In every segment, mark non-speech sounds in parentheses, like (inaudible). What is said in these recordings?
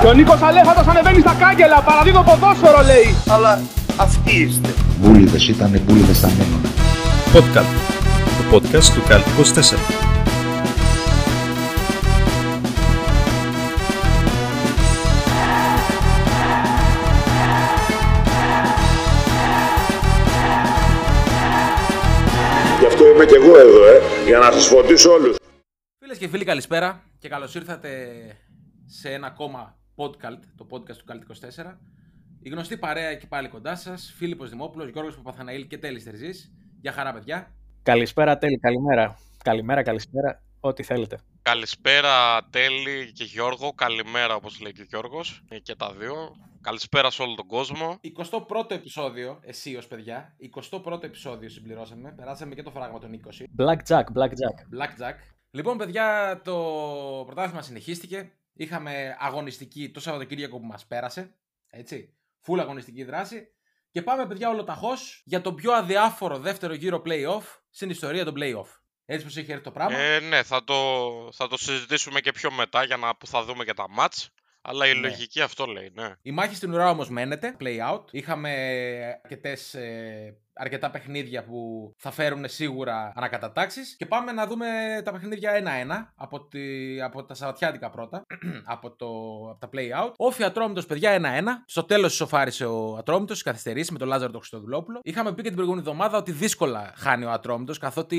Και ο Νίκος Αλέφατος ανεβαίνει στα κάγκελα, παραδίδω ποδόσφαιρο λέει. Αλλά αυτοί είστε. Μπούλιδες ήταν μπούλιδες στα μείνουν. Podcast. Το podcast του Καλτ 24. Γι' αυτό είμαι και εγώ εδώ, ε, για να σας φωτίσω όλους. Φίλες και φίλοι, καλησπέρα και καλώς ήρθατε σε ένα ακόμα podcast, το podcast του Καλτ 24. Η γνωστή παρέα και πάλι κοντά σας, Φίλιππος Δημόπουλος, Γιώργος Παπαθαναήλ και Τέλης Τερζής. Γεια χαρά, παιδιά. Καλησπέρα, Τέλη, καλημέρα. Καλημέρα, καλησπέρα, ό,τι θέλετε. Καλησπέρα Τέλη και Γιώργο, καλημέρα όπως λέει και ο Γιώργος, ε, και τα δύο. Καλησπέρα σε όλο τον κόσμο. 21ο επεισόδιο, εσύ ως παιδιά. 21ο επεισόδιο συμπληρώσαμε. Περάσαμε και το φράγμα των 20. Blackjack, blackjack. Blackjack. Λοιπόν, παιδιά, το πρωτάθλημα συνεχίστηκε. Είχαμε αγωνιστική το Σαββατοκύριακο που μας πέρασε. Έτσι. Φουλ αγωνιστική δράση. Και πάμε, παιδιά, ολοταχώς για το πιο αδιάφορο δεύτερο γύρο playoff στην ιστορία των playoff. Έτσι πως έχει έρθει το πράγμα. Ε, ναι, θα το, θα το συζητήσουμε και πιο μετά για να που θα δούμε και τα match. Αλλά η Ναι. λογική αυτό λέει, ναι. Η μάχη στην ουρά όμως μένεται, play out. Είχαμε αρκετές, ε, αρκετά παιχνίδια που θα φέρουν σίγουρα ανακατατάξεις. Και πάμε να δούμε τα παιχνίδια ένα-ένα από, τη, από τα Σαββατιάτικα πρώτα. (clears throat) από, το, από τα play out. Όφη Ατρόμητος, παιδιά, 1-1. Στο τέλος ισοφάρισε ο Ατρόμητος, καθυστερήσει με τον Λάζαρο τον Χριστοδουλόπουλο. Είχαμε πει και την προηγούμενη εβδομάδα ότι δύσκολα χάνει ο Ατρόμητος, καθότι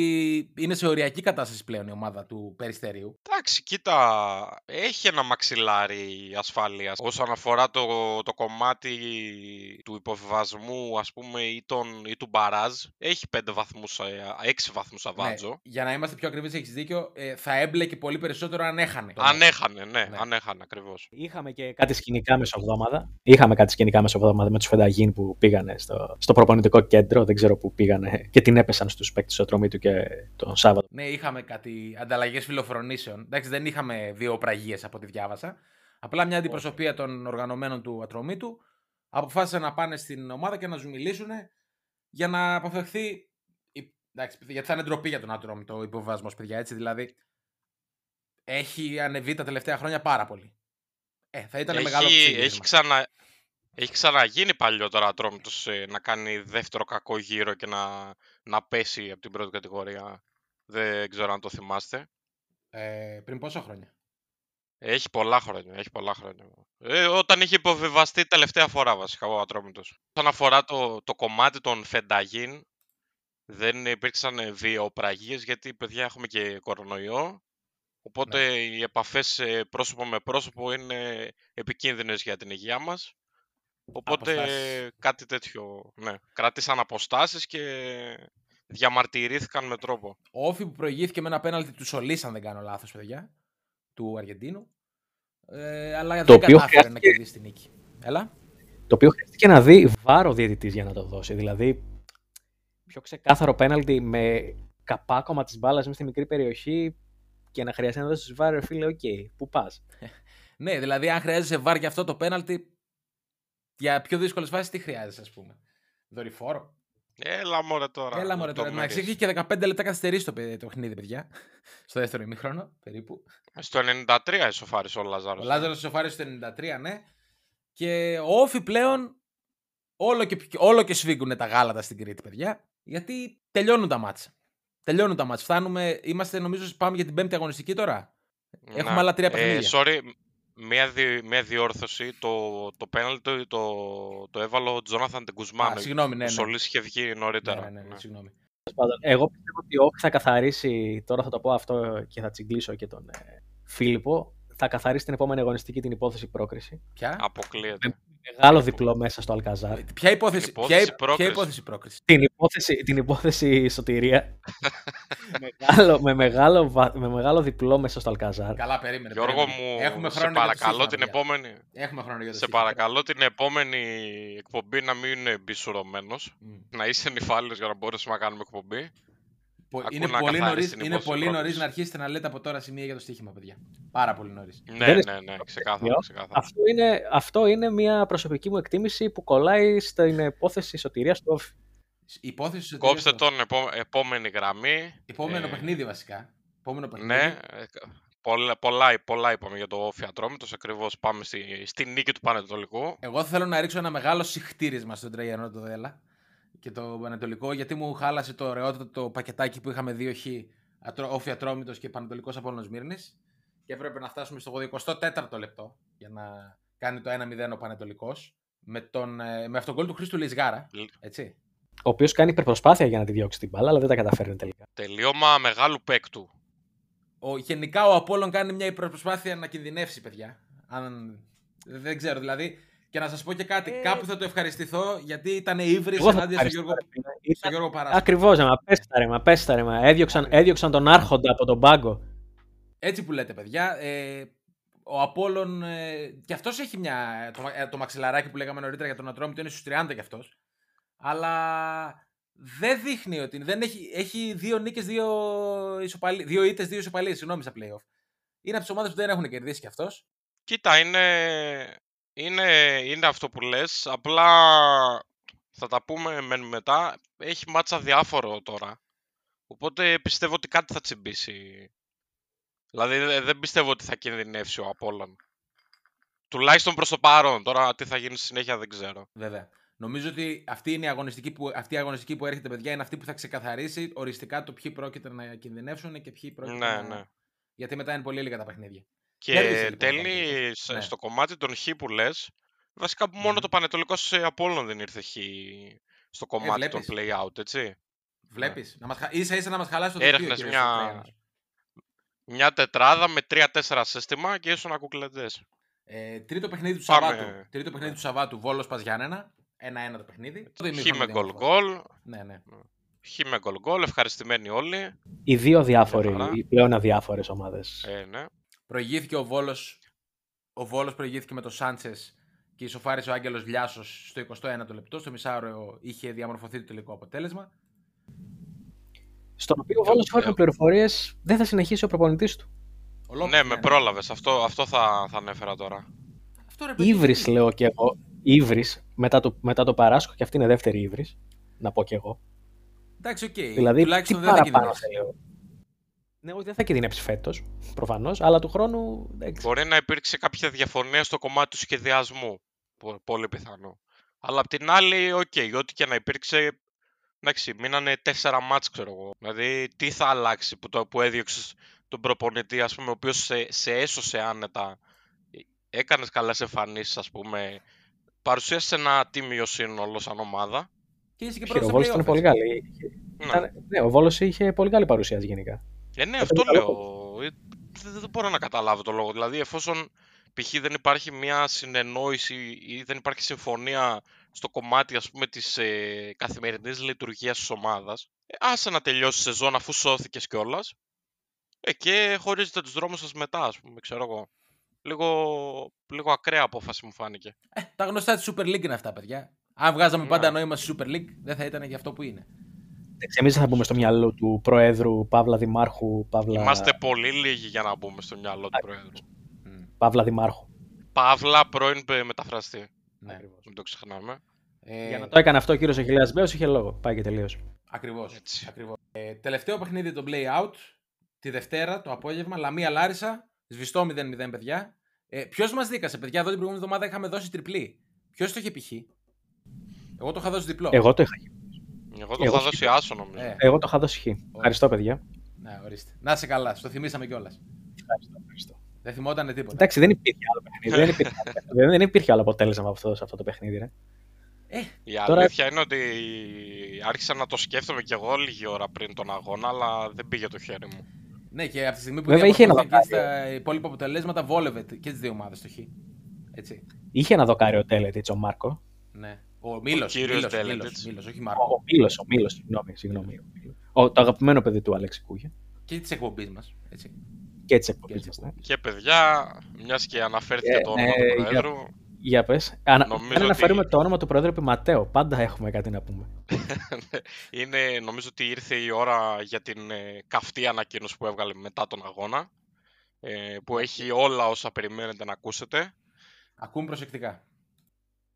είναι σε οριακή κατάσταση πλέον η ομάδα του Περιστερίου. Εντάξει, κοίτα, έχει ένα μαξιλάρι ασφάλειας όσον αφορά το, το κομμάτι του υποβιβασμού, ας πούμε, ή, τον, ή του μπαράζ. Έχει 5 βαθμούς, 6 βαθμούς αβάντζο. Ναι, για να είμαστε πιο ακριβείς, έχεις δίκιο. Ε, θα έμπλεκε πολύ περισσότερο αν έχανε. Αν έχανε, ναι, Ναι. αν έχανε ακριβώς. Είχαμε και κάτι σκηνικά μεσοβδόμαδα. Είχαμε κάτι σκηνικά μεσοβδόμαδα με τους Φενταγίν που πήγανε στο, στο προπονητικό κέντρο. Δεν ξέρω πού πήγανε και την έπεσαν στους παίκτες του Ατρομήτου και τον Σάββατο. Ναι, είχαμε κάτι ανταλλαγές φιλοφρονήσεων. Εντάξει, δεν είχαμε δύο πραγίε από ό,τι διάβασα. Απλά μια αντιπροσωπεία των οργανωμένων του Ατρομήτου αποφάσισαν να πάνε στην ομάδα και να τους μιλήσουν για να αποφευχθεί. η- Εντάξει, γιατί θα είναι ντροπή για τον Ατρόμητο ο υποβασμό, παιδιά. Έτσι, δηλαδή. Έχει ανεβεί τα τελευταία χρόνια πάρα πολύ. Ε, θα ήταν μεγάλο έχει, ψήφισμα. έχει, ξανα, έχει ξαναγίνει παλιότερα Ατρόμητος ε, να κάνει δεύτερο κακό γύρο και να, να πέσει από την πρώτη κατηγορία. Δεν ξέρω αν το θυμάστε. Ε, πριν πόσα χρόνια; Έχει πολλά χρόνια, έχει πολλά χρόνια. Ε, όταν είχε υποβιβαστεί τελευταία φορά βασικά ο Ατρόμητος. Όσον αφορά το, το κομμάτι των Φενταγίν, δεν υπήρξαν βιοπραγίες γιατί παιδιά έχουμε και κορονοϊό. Οπότε οι επαφές ε, πρόσωπο με πρόσωπο είναι επικίνδυνες για την υγεία μας. Οπότε Αποστάσεις. κάτι τέτοιο, ναι. Κράτησαν αποστάσεις και διαμαρτυρήθηκαν με τρόπο. Ο ΟΦΗ που προηγήθηκε με ένα πέναλτι του Σολίς, αν δεν κάνω λάθος, παιδιά. Του Αργεντίνου. Ε, αλλά Το δεν οποίο κατάφερε να χρειάστηκε- κερδίσει την νίκη. Έλα. Το οποίο χρειάστηκε να δει VAR ο διαιτητής για να το δώσει. Δηλαδή, πιο ξεκάθαρο πέναλτι με καπάκωμα της μπάλας μέσα στη μικρή περιοχή και να χρειαστεί να δώσει VAR, ρε φίλε, οκ, πού πας. (laughs) Ναι, δηλαδή αν χρειάζεσαι VAR για αυτό το πέναλτι, για πιο δύσκολες φάσεις τι χρειάζεσαι, ας πούμε. Δορυφόρο. Έλα μωρέ τώρα. Έλα με μωρέ το τώρα. Εντάξει, μερίς. έχει και 15 λεπτά καθυστερήσει το, παι- το παιχνίδι, παιδιά. Στο δεύτερο ημίχρονο, περίπου. Στο 93 ισοφάρισε ο Λαζάρος. Ο Λάζαρος σοφάρισε στο 93, ναι. Και ο Όφη πλέον όλο και, όλο και σφίγγουν τα γάλατα στην Κρήτη, παιδιά. Γιατί τελειώνουν τα μάτσα. Τελειώνουν τα μάτσα. Φτάνουμε, είμαστε νομίζω πάμε για την πέμπτη αγωνιστική τώρα. Έχουμε Ναι. άλλα τρία Ε, παιχνίδια. sorry, μία, δι, μία διόρθωση. Το, το πέναλτι το, το, το έβαλε ο Τζόναθαν Τεγκουσμάνο. Α, συγγνώμη, ναι, Ο ναι. Σολής είχε βγει νωρίτερα. Ναι, ναι, ναι, ναι. συγγνώμη. Εγώ πιστεύω ότι ο Όφη θα καθαρίσει, τώρα θα το πω αυτό και θα τσιγκλίσω και τον ε, Φίλιππο, θα καθαρίσει την επόμενη αγωνιστική την υπόθεση πρόκριση. Ποια; Αποκλείεται. Μεγάλο διπλό μέσα στο Αλκαζάρ. Ποια υπόθεση, Την υπόθεση ποια, ποια πρόκριση. υπόθεση πρόκριση; την, υπόθεση, την υπόθεση σωτηρία. (laughs) μεγάλο, με, μεγάλο, βα- με μεγάλο διπλό μέσα στο Αλκαζάρ. Καλά, περίμενε. Γιώργο περίμενε. μου, Έχουμε σε χρόνο για το παρακαλώ στοίχημα, την παιδιά. επόμενη... Έχουμε χρόνο για το Σε στοίχημα. παρακαλώ την επόμενη εκπομπή να μην είναι μπισουρωμένος. Μμ. Να είσαι νυφάλιος για να μπορέσουμε να κάνουμε εκπομπή. Πο- Ακού Είναι να πολύ καθάρισει νωρί την είναι υπόθεση πολύ πρόκριση. νωρίς να αρχίσετε να λέτε από τώρα σημεία για το στοίχημα, παιδιά. Πάρα πολύ νωρίς. Ναι, Δεν ναι, είναι- ναι, ξεκάθαρα, Yo. ξεκάθαρα. Αυτό είναι, αυτό είναι μια προσωπική μου εκτίμηση που κολλάει στην υπόθεση σωτηρίας του Όφη. Η υπόθεση της Κόψτε εταιρείας του- τον επό- επόμενη γραμμή. Επόμενο Ε, παιχνίδι βασικά. Επόμενο παιχνίδι. Ναι, ε, κα- πολλά, πολλά, πολλά είπαμε για το Όφη Ατρόμητος. Ακριβώς πάμε στη, στη νίκη του Πανετολικού. Εγώ θέλω να ρίξω ένα μεγάλο συχτήρισμα στον Τραγιανό το Δέλα και το Πανετολικό, γιατί μου χάλασε το ωραιότατο το πακετάκι που είχαμε δύο χ, Ατρό- Όφη Ατρόμητος και Πανετολικός Απόλλωνος Μύρνης και έπρεπε να φτάσουμε στο 24ο λεπτό για να κάνει το 1-0 ο Πανετολικός με, τον, ε, με αυτόν τον γκολ του Χρήστου Λιζγάρα, έτσι. Ο οποίος κάνει υπερπροσπάθεια για να τη διώξει την μπάλα, αλλά δεν τα καταφέρνει τελικά. Τελείωμα μεγάλου παίκτου. Ο, γενικά ο Απόλλων κάνει μια προσπάθεια να κινδυνεύσει, παιδιά. Αν, δεν ξέρω, δηλαδή. Και να σας πω και κάτι, κάπου θα το ευχαριστηθώ γιατί ήταν ύβρι Εγώ θα ενάντια στον ευχαριστώ, Γιώργο, ρε φίλε. στον Ήταν- Γιώργο Παράσχο. Ακριβώς, μα πέσταρε, μα πέσταρε, μα έδιωξαν, έδιωξαν τον άρχοντα από τον πάγκο. Έτσι που λέτε, παιδιά. Ε, ο Απόλλων ε, και αυτός έχει μια. Το, ε, το μαξιλαράκι που λέγαμε νωρίτερα για τον Ατρόμητο είναι στους 30 κι αυτός. Αλλά δεν δείχνει ότι. Δεν έχει, έχει δύο νίκες, δύο, ισοπαλί, δύο ήττες, δύο ισοπαλίες. Συγγνώμη στα playoff. Είναι από τις ομάδες που δεν έχουν κερδίσει κι αυτός. Κοίτα, είναι, είναι, είναι αυτό που λες, απλά θα τα πούμε μεν μετά. Έχει μάτσα διάφορο τώρα. Οπότε πιστεύω ότι κάτι θα τσιμπήσει. Δηλαδή δε- δεν πιστεύω ότι θα κινδυνεύσει ο Απόλλων. Τουλάχιστον προς το παρόν. Τώρα τι θα γίνει στη συνέχεια δεν ξέρω. Βέβαια. Νομίζω ότι αυτή, είναι η αγωνιστική που, αυτή η αγωνιστική που έρχεται, παιδιά, είναι αυτή που θα ξεκαθαρίσει οριστικά το ποιοι πρόκειται να κινδυνεύσουν και ποιοι πρόκειται Ναι, να. ναι. Γιατί μετά είναι πολύ λίγα τα παιχνίδια. Και Κέρδισε, λοιπόν, ο τέλει Πανετολικός. σε- Ναι. στο κομμάτι των χ που λες, βασικά που μόνο Μμμ. το Πανετολικός ε, Απόλλων δεν ήρθε χ στο κομμάτι των βλέπεις. play-out, έτσι. Βλέπεις. Να μας, χα- ίσα ίσα να μας χαλάσει το δελτίο. Έριχνες κύριε μια, Σωτριάνος. μια τετράδα με 3-4 σύστημα και ήσουν ακουκλεντές. Ε, τρίτο παιχνίδι του Πάμε. Σαββάτου. Τρίτο παιχνίδι του Σαββάτου, Βόλος Παζιάννενα. Ένα-ένα το παιχνίδι. Το Χ ημίχρονο με διαμορφώθηκε. γκολ-γκολ, Ναι, ναι. χ με γκολ-γκολ, ευχαριστημένοι όλοι. Οι δύο διάφοροι, χαρά. οι πλέον αδιάφορες ομάδες. Ε, ναι. Προηγήθηκε ο Βόλος. Ο Βόλος προηγήθηκε με τον Σάντσες και ισοφάρισε ο Άγγελος Λιάσο στο 21ο λεπτό. Στο μισάωρο είχε διαμορφωθεί το τελικό αποτέλεσμα. Στον οποίο ο Βόλος χωρίς πληροφορίες δεν θα συνεχίσει ο προπονητής του. Ο Λόπες, ναι, με πρόλαβες. Αυτό, αυτό θα, θα ανέφερα τώρα. Αυτό ρε παιδί. Ύβρις λέω και εγώ. Ύβρις μετά το, μετά το Παράσχο και αυτή είναι δεύτερη Ύβρις. Να πω κι εγώ. Εντάξει, οκ. Δηλαδή, τι Τουλάχιστον δεν θα παραπάνω κινδυνεύσει. θέλω. Ναι, όχι, δεν θα κινδυνεύσει φέτος, προφανώς, αλλά του χρόνου. εντάξει. Μπορεί να υπήρξε κάποια διαφωνία στο κομμάτι του σχεδιασμού. Πο- Πολύ πιθανό. Αλλά απ' την άλλη, οκ, ό,τι και να υπήρξε. Εντάξει, μείνανε τέσσερα μάτς, ξέρω εγώ. Δηλαδή, τι θα αλλάξει που, το, που έδιωξες τον προπονητή, ας πούμε, ο οποίος σε, σε έσωσε άνετα. Έκανες καλές εμφανίσεις, ας πούμε. Παρουσίασε ένα τίμιο σύνολος σαν ομάδα. Και είσαι και Όχι, πρώτος ο στα Βόλος ήταν play-off, πολύ έτσι. καλή. Ναι. Ήταν- ναι, ο Βόλος είχε πολύ καλή παρουσίαση γενικά. Ε, ναι, Αυτό αυτό είναι καλό λέω. Ε, Δεν, δεν μπορώ να καταλάβω το λόγο. Δηλαδή, εφόσον π.χ. δεν υπάρχει μια συνεννόηση ή δεν υπάρχει συμφωνία στο κομμάτι, ας πούμε, της ε, καθημερινής λειτουργίας της ομάδας, ε, άσε να τελειώσει η σεζόν αφού σώθηκες κιόλας. Ε, και χωρίζετε τους δρόμους σας μετά, ας πούμε, ξέρω εγώ. Λίγο, λίγο ακραία απόφαση μου φάνηκε. Ε, τα γνωστά της Super League είναι αυτά, παιδιά. Αν βγάζαμε Ναι. πάντα νόημα στη Super League, δεν θα ήταν για αυτό που είναι. Εμείς θα μπούμε στο μυαλό του Προέδρου Παύλα Δημάρχου Παύλα, Είμαστε πολύ λίγοι για να μπούμε στο μυαλό του Προέδρου. Παύλα Δημάρχου. Παύλα, πρώην ε, μεταφραστή. Ναι. Μην το ξεχνάμε. Ε, Για να το έκανε αυτό ο κύριος Αχιλέα Μπέος είχε λόγο. Πάει και τελείωσε. Ακριβώς. Έτσι. Ακριβώς. Ε, τελευταίο παιχνίδι το play out. Τη Δευτέρα το απόγευμα. Λαμία Λάρισα. Σβηστό 0-0, παιδιά. Ε, Ποιος μας δίκασε, παιδιά; Εδώ την προηγούμενη εβδομάδα είχαμε δώσει τριπλή. Ποιος το είχε π.χ. Εγώ το είχα δώσει διπλό. Εγώ το είχα. Εγώ το Εγώ είχα δώσει άσο νομίζω. Ε, Εγώ το είχα δώσει χ. Ευχαριστώ, παιδιά. ναι, ορίστε. Να είσαι καλά. Στο θυμήσαμε κιόλας. Ευχαριστώ, ευχαριστώ. Δεν θυμότανε τίποτα. Εντάξει, δεν υπήρχε άλλο παιχνίδι. δεν, υπήρχε, (laughs) δεν, δεν υπήρχε άλλο αποτέλεσμα από αυτό, σε αυτό το παιχνίδι. Ρε. Η Τώρα- αλήθεια είναι ότι άρχισα να το σκέφτομαι κι εγώ λίγη ώρα πριν τον αγώνα, αλλά δεν πήγε το χέρι μου. Ναι, και από τη στιγμή που Βέβαια, είχε ένα διαμορφώθηκε και δοκάρι. στα υπόλοιπα αποτελέσματα, βόλευε και τις δύο ομάδες το χ. Έτσι. Είχε ένα δοκάριο τέλετιτ ο Μάρκο. Ναι. Ο Μήλο. κύριος Μήλος, Ντέλετιτς. Μήλος, Μήλος, όχι Ο, Μάρκο. ο Μήλο, ο Μήλο, συγγνώμη. συγγνώμη. Ο, το αγαπημένο παιδί του Άλεξη Κούγια. Και της εκπομπής μας. Έτσι. Και έτσι εκπομπής. Και της Και παιδιά, μιας και αναφέρθηκε Ε, το όνομα ναι, του για- Προέδρου, Για πες. Ανα... Νομίζω Αν αναφέρουμε ότι- το όνομα του Πρόεδρου επί Ματέο, πάντα έχουμε κάτι να πούμε. (laughs) είναι, νομίζω ότι ήρθε η ώρα για την ε, καυτή ανακοίνωση που έβγαλε μετά τον αγώνα, ε, που έχει όλα όσα περιμένετε να ακούσετε. Ακούμε προσεκτικά.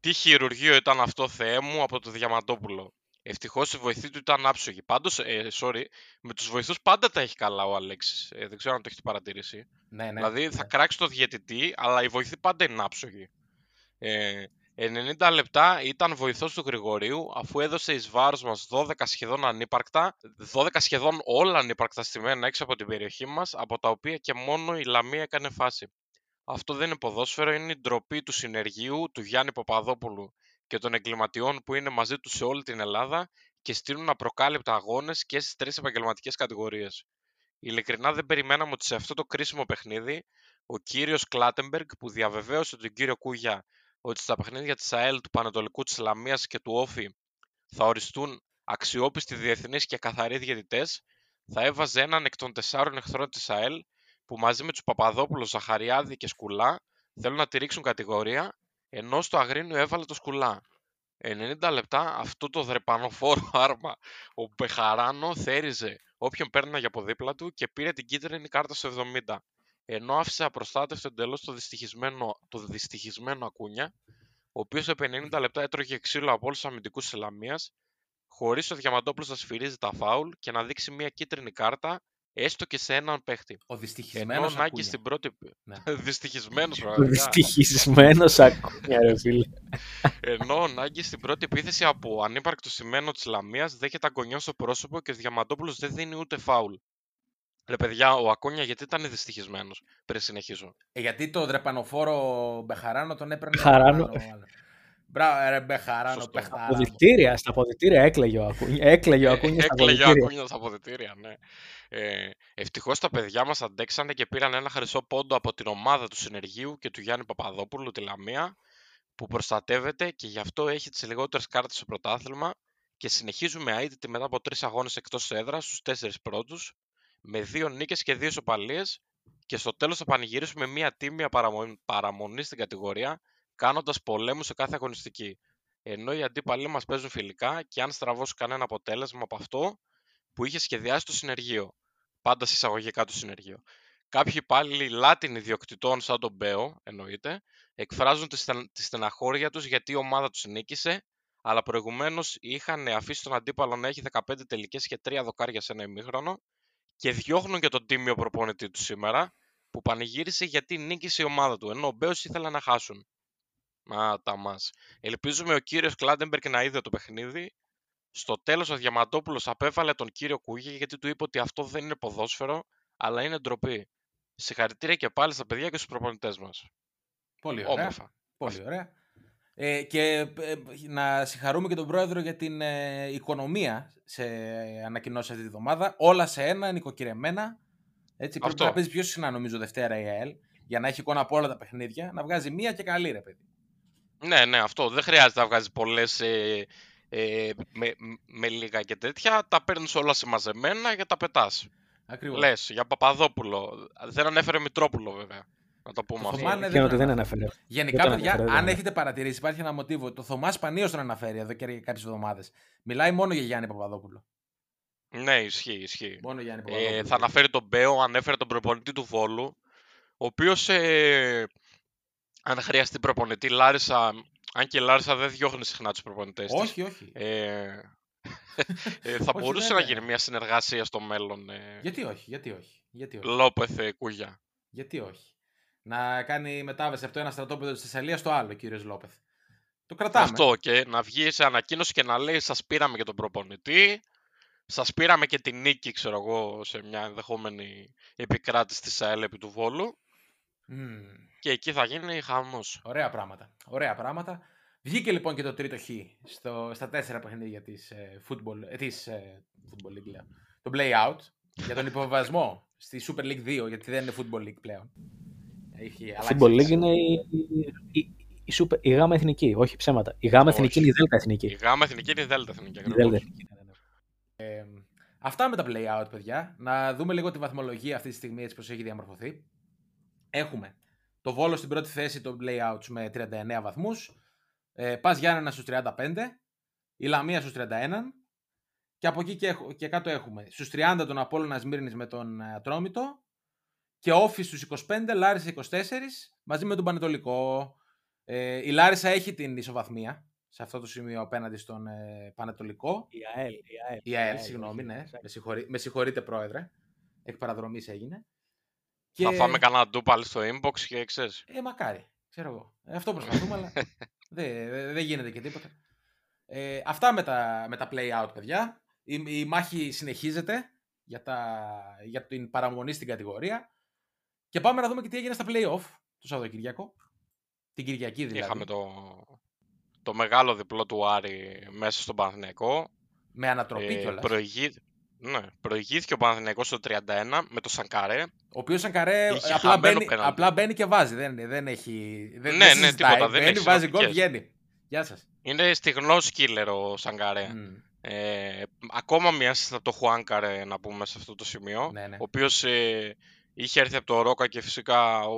Τι χειρουργείο ήταν αυτό, Θεέ μου, από το Διαμαντόπουλο; Ευτυχώς η βοηθή του ήταν άψογη. Πάντως, ε, sorry, με τους βοηθούς πάντα τα έχει καλά ο Αλέξης. Ε, δεν ξέρω αν το έχετε παρατηρήσει. Ναι, ναι. δηλαδή θα ναι. κράξει το διαιτητή, αλλά η βοηθή πάντα είναι άψογη. Ε, 90 λεπτά ήταν βοηθός του Γρηγορίου αφού έδωσε εις βάρος μας 12 σχεδόν ανύπαρκτα, 12 σχεδόν όλα ανύπαρκτα στημένα έξω από την περιοχή μας, από τα οποία και μόνο η Λαμία έκανε φάση. Αυτό δεν είναι ποδόσφαιρο, είναι η ντροπή του συνεργείου, του Γιάννη Παπαδόπουλου και των εγκληματιών που είναι μαζί του σε όλη την Ελλάδα και στείλουν απροκάλυπτα αγώνες και στις τρεις επαγγελματικές κατηγορίες. Ειλικρινά δεν περιμέναμε ότι σε αυτό το κρίσιμο παιχνίδι ο κύριος Κλάτεμπεργκ που διαβεβαίωσε τον κύριο Κούγια ότι στα παιχνίδια της ΑΕΛ, του Πανατολικού της Λαμίας και του Όφη θα οριστούν αξιόπιστοι διεθνείς και καθαροί διαιτητές, θα έβαζε έναν εκ των τεσσάρων εχθρών της ΑΕΛ που μαζί με τους Παπαδόπουλο, Ζαχαριάδη και Σκουλά θέλουν να τη ρίξουν κατηγορία, ενώ στο Αγρίνιο έβαλε το Σκουλά. 90 λεπτά αυτό το δρεπανοφόρο (laughs) άρμα. Ο Μπεχαράνο θέριζε όποιον παίρναγε από δίπλα του και πήρε την κίτρινη κάρτα στο 70 ενώ άφησε απροστάτευτο εντελώς το δυστυχισμένο, το δυστυχισμένο Ακούνια, ο οποίος σε 50 λεπτά έτρωγε ξύλο από όλους τους αμυντικούς της Ελαμία, χωρίς ο Διαμαντόπουλος να σφυρίζει τα φάουλ και να δείξει μια κίτρινη κάρτα, έστω και σε έναν παίχτη. Ο Ενώ δυστυχισμένο. ο Νάγκη στην πρώτη. Ναι. (laughs) Δυστυχισμένος, Δυστυχισμένος ακούνια, ρε φίλε. Ενώ ο Νάγκη στην πρώτη επίθεση από ανύπαρκτο σημαίνο της Λαμίας δέχεται αγκονιό στο πρόσωπο και ο Διαμαντόπουλος δεν δίνει ούτε φάουλ. Ρε παιδιά, ο Ακόνια γιατί ήταν δυστυχισμένος. Πριν συνεχίσω. Ε, γιατί το δρεπανοφόρο Μπεχαράνο τον έπαιρνε. Μπεχαράνο. Πάνω, άλλο. Μπράβο, ρε Μπεχαράνο, Σωστό. Μπεχαράνο. Αποδητήρια, στα αποδητήρια έκλαιγε ο Ακούνια. Έκλαιγε ο Ε, Ακούνια στα Έκλαιγε ο αποδητήρια. Ακούνια στα αποδητήρια, ναι. Ε, Ευτυχώς τα παιδιά μας αντέξανε και πήραν ένα χρυσό πόντο από την ομάδα του Συνεργείου και του Γιάννη Παπαδόπουλου, τη Λαμία, που προστατεύεται και γι' αυτό έχει τις λιγότερες κάρτες στο πρωτάθλημα και συνεχίζουμε αίτητη μετά από τρεις αγώνες εκτός έδρας στους τέσσερις πρώτους, με δύο νίκες και δύο ισοπαλίες και στο τέλος θα πανηγυρίσουμε μια τίμια παραμονή, παραμονή στην κατηγορία, κάνοντας πολέμους σε κάθε αγωνιστική. Ενώ οι αντίπαλοι μας παίζουν φιλικά και αν στραβώσει κανένα αποτέλεσμα από αυτό που είχε σχεδιάσει το συνεργείο. Πάντα σε εισαγωγικά το συνεργείο. Κάποιοι υπάλληλοι Λάτιν ιδιοκτητών, σαν τον Μπέο, εννοείται, εκφράζουν τη, στεν- τη στεναχώρια τους γιατί η ομάδα τους νίκησε, αλλά προηγουμένως είχαν αφήσει τον αντίπαλο να έχει 15 τελικές και 3 δοκάρια σε ένα ημίχρονο και διώχνουν και τον τίμιο προπονητή του σήμερα, που πανηγύρισε γιατί νίκησε η ομάδα του, ενώ ο Μπέος ήθελε να χάσουν. Μα τα μας. Ελπίζουμε ο κύριος Κλάντεμπεργκ να είδε το παιχνίδι. Στο τέλος ο Διαμαντόπουλος απέβαλε τον κύριο Κούγη γιατί του είπε ότι αυτό δεν είναι ποδόσφαιρο, αλλά είναι ντροπή. Συγχαρητήρια και πάλι στα παιδιά και στους προπονητές μας. Πολύ ωραία. Όμορφα. Πολύ ωραία. Ε, και ε, να συγχαρούμε και τον πρόεδρο για την ε, οικονομία σε ανακοινώσεις αυτή τη βδομάδα. Όλα σε ένα, νοικοκυρεμένα. Έτσι, πρέπει Αυτό. να παίζει πιο συχνά νομίζω Δευτέρα η ΑΕΛ για να έχει εικόνα από όλα τα παιχνίδια. Να βγάζει μία και καλή, ρε παιδί. Ναι, ναι, αυτό. Δεν χρειάζεται να βγάζεις πολλές ε, ε, με, με λίγα και τέτοια. Τα παίρνεις όλα συμμαζεμένα και τα πετάς. Ακριβώς. Λες, για Παπαδόπουλο. Δεν ανέφερε Μητρόπουλο βέβαια. Να το πούμε Το αυτό. Θωμά, ναι, Και δεν ότι δεν αναφέρει. αναφέρε. Γενικά, Δεν το παιδιά, αναφέρε, δεν αν αναφέρε. έχετε παρατηρήσει, υπάρχει ένα μοτίβο. Το Θωμά σπανίως τον αναφέρει εδώ και κάποιες εβδομάδες. Μιλάει μόνο για Γιάννη Παπαδόπουλο. Ναι, ισχύει, ισχύει. Μόνο Γιάννη Παπαδόπουλο. Ε, θα αναφέρει τον Μπέο, ανέφερε τον προπονητή του Βόλου, ο οποίος, ε, αν χρειαστεί προπονητή, Λάρισα, αν και η Λάρισα δεν διώχνει συχνά τους προπονητές της, Όχι, όχι. ε, ε, θα Όχι, μπορούσε βέβαια. να γίνει μια συνεργασία στο μέλλον, ε, Γιατί όχι, γιατί όχι. Γιατί όχι. Λόπεθ ε, Κούγια. Γιατί όχι. Να κάνει μετάβαση από το ένα στρατόπεδο της Θεσσαλίας στο άλλο, κύριος Λόπεθ. Το κρατάμε. Αυτό και να βγει σε ανακοίνωση και να λέει σας πήραμε και τον προπονητή, σας πήραμε και την νίκη, ξέρω εγώ, σε μια ενδεχόμενη επικράτηση της ΑΕΛ επί του Βόλου Μμμ. και εκεί θα γίνει χαμός. Ωραία πράγματα. Ωραία πράγματα. Βγήκε λοιπόν και το τρίτο χ στο, στα τέσσερα παιχνίδια της, ε, football, ε, της ε, football league, λέω. Το play out για τον υποβασμό στη Super League 2, γιατί δεν είναι football league πλέον. Έχει αλλάξει Football League θέση. είναι η, η, η, super, η γάμα εθνική, όχι ψέματα. Η γάμα Όχι. εθνική είναι η δέλτα Η εθνική. γάμα εθνική είναι η Δέλτα εθνική. Η ακριβώς. δέλτα εθνική. ναι, ναι, ναι. Αυτά με τα play out, παιδιά. Να δούμε λίγο τη βαθμολογία αυτή τη στιγμή έτσι πώς έχει διαμορφωθεί. Έχουμε το Βόλος στην πρώτη θέση των play outs με 39 βαθμούς. Ε, Πας Γιάννενα στους 35. Η Λαμία στους 31. Και από εκεί και, έχ- και κάτω έχουμε στους 30 τον Απόλλωνα Σμύρνης με τον ε, Ατρόμητο. Και Όφη στους 25, Λάρισα 24, μαζί με τον Πανετολικό. Ε, η Λάρισα έχει την ισοβαθμία σε αυτό το σημείο απέναντι στον ε, Πανετολικό. Η ΑΕΛ. Η ΑΕΛ, Η ΑΕΛ, συγγνώμη, ναι. Με, συγχωρεί, με συγχωρείτε, πρόεδρε. Εκ παραδρομής έγινε. Θα φάμε κανένα ντούπαλ στο inbox και ξέρεις. Ε, μακάρι. Ξέρω εγώ. Ε, αυτό προσπαθούμε, αλλά (laughs) δεν δε, δεν γίνεται και τίποτα. Ε, αυτά με τα, με τα play out, παιδιά. Η, η μάχη συνεχίζεται για, τα, για την παραμονή στην κατηγορία. Και πάμε να δούμε και τι έγινε στα play-off το Σαββατοκύριακο. Την Κυριακή δηλαδή. Είχαμε το, το μεγάλο διπλό του Άρη μέσα στον Παναθηναϊκό. Με ανατροπή Ε, κιόλας. προηγεί- ναι, προηγήθηκε ο Παναθηναϊκός στο 31 με το Σανκαρέ. Ο οποίος Σανκαρέ Είχε απλά χαμένο μπαίνει, πέναλτι. απλά μπαίνει και βάζει. Δεν, δεν έχει. Δεν, Ναι, δεν ναι, συζητάει. τίποτα, δεν Μπαίνει, έχει βάζει γκολ, συνοπτικές. βγαίνει. Γεια σας. Είναι στιγνός killer ο Σανκαρέ. Ε, ακόμα μια σύστα από το Χουάνκαρε να πούμε σε αυτό το σημείο. Ναι, ναι. Ο οποίος ε, είχε έρθει από το Ρόκα και φυσικά ο,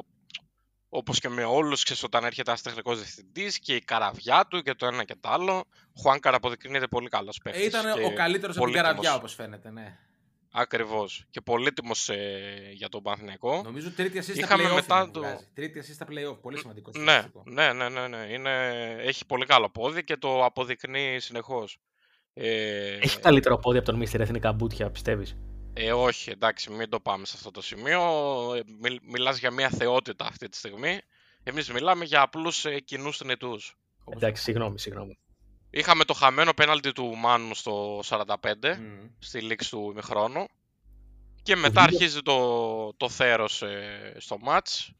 όπως και με όλους ξέρεις όταν έρχεται ένας τεχνικός διευθυντής και η καραβιά του και το ένα και το άλλο. Ο Χουάνκαρε αποδεικνύεται πολύ καλός παίκτης. Ε, ήταν και ο καλύτερος από την πολύτιμος. καραβιά, όπως φαίνεται. Ναι. Ακριβώς. Και πολύτιμος ε, για τον Παναθηναϊκό. Νομίζω τρίτη assist στα Είχαμε play-off μετά είναι που το- βγάζει. Τρίτη assist στα play-off. Πολύ σημαντικό. Ναι, στατιστικό. ναι, ναι, ναι, ναι. Είναι, έχει πολύ καλό πόδι και το αποδεικνύει συνεχώς. Ε, Έχει καλύτερο πόδι από τον Μίστερ Εθνικά Μπούτια, πιστεύεις; Ε, όχι, εντάξει, μην το πάμε σε αυτό το σημείο. Ε, Μι, μιλάς για μια θεότητα αυτή τη στιγμή. Εμείς μιλάμε για απλούς ε, κοινούς θνητούς. Όπως- Εντάξει, συγγνώμη, συγγνώμη. Είχαμε το χαμένο πέναλτι του Μάνου στο 45, Μμμ. στη λήξη του ημιχρόνου. Και μετά βίντεο- αρχίζει το, το θέρος ε, στο μάτς.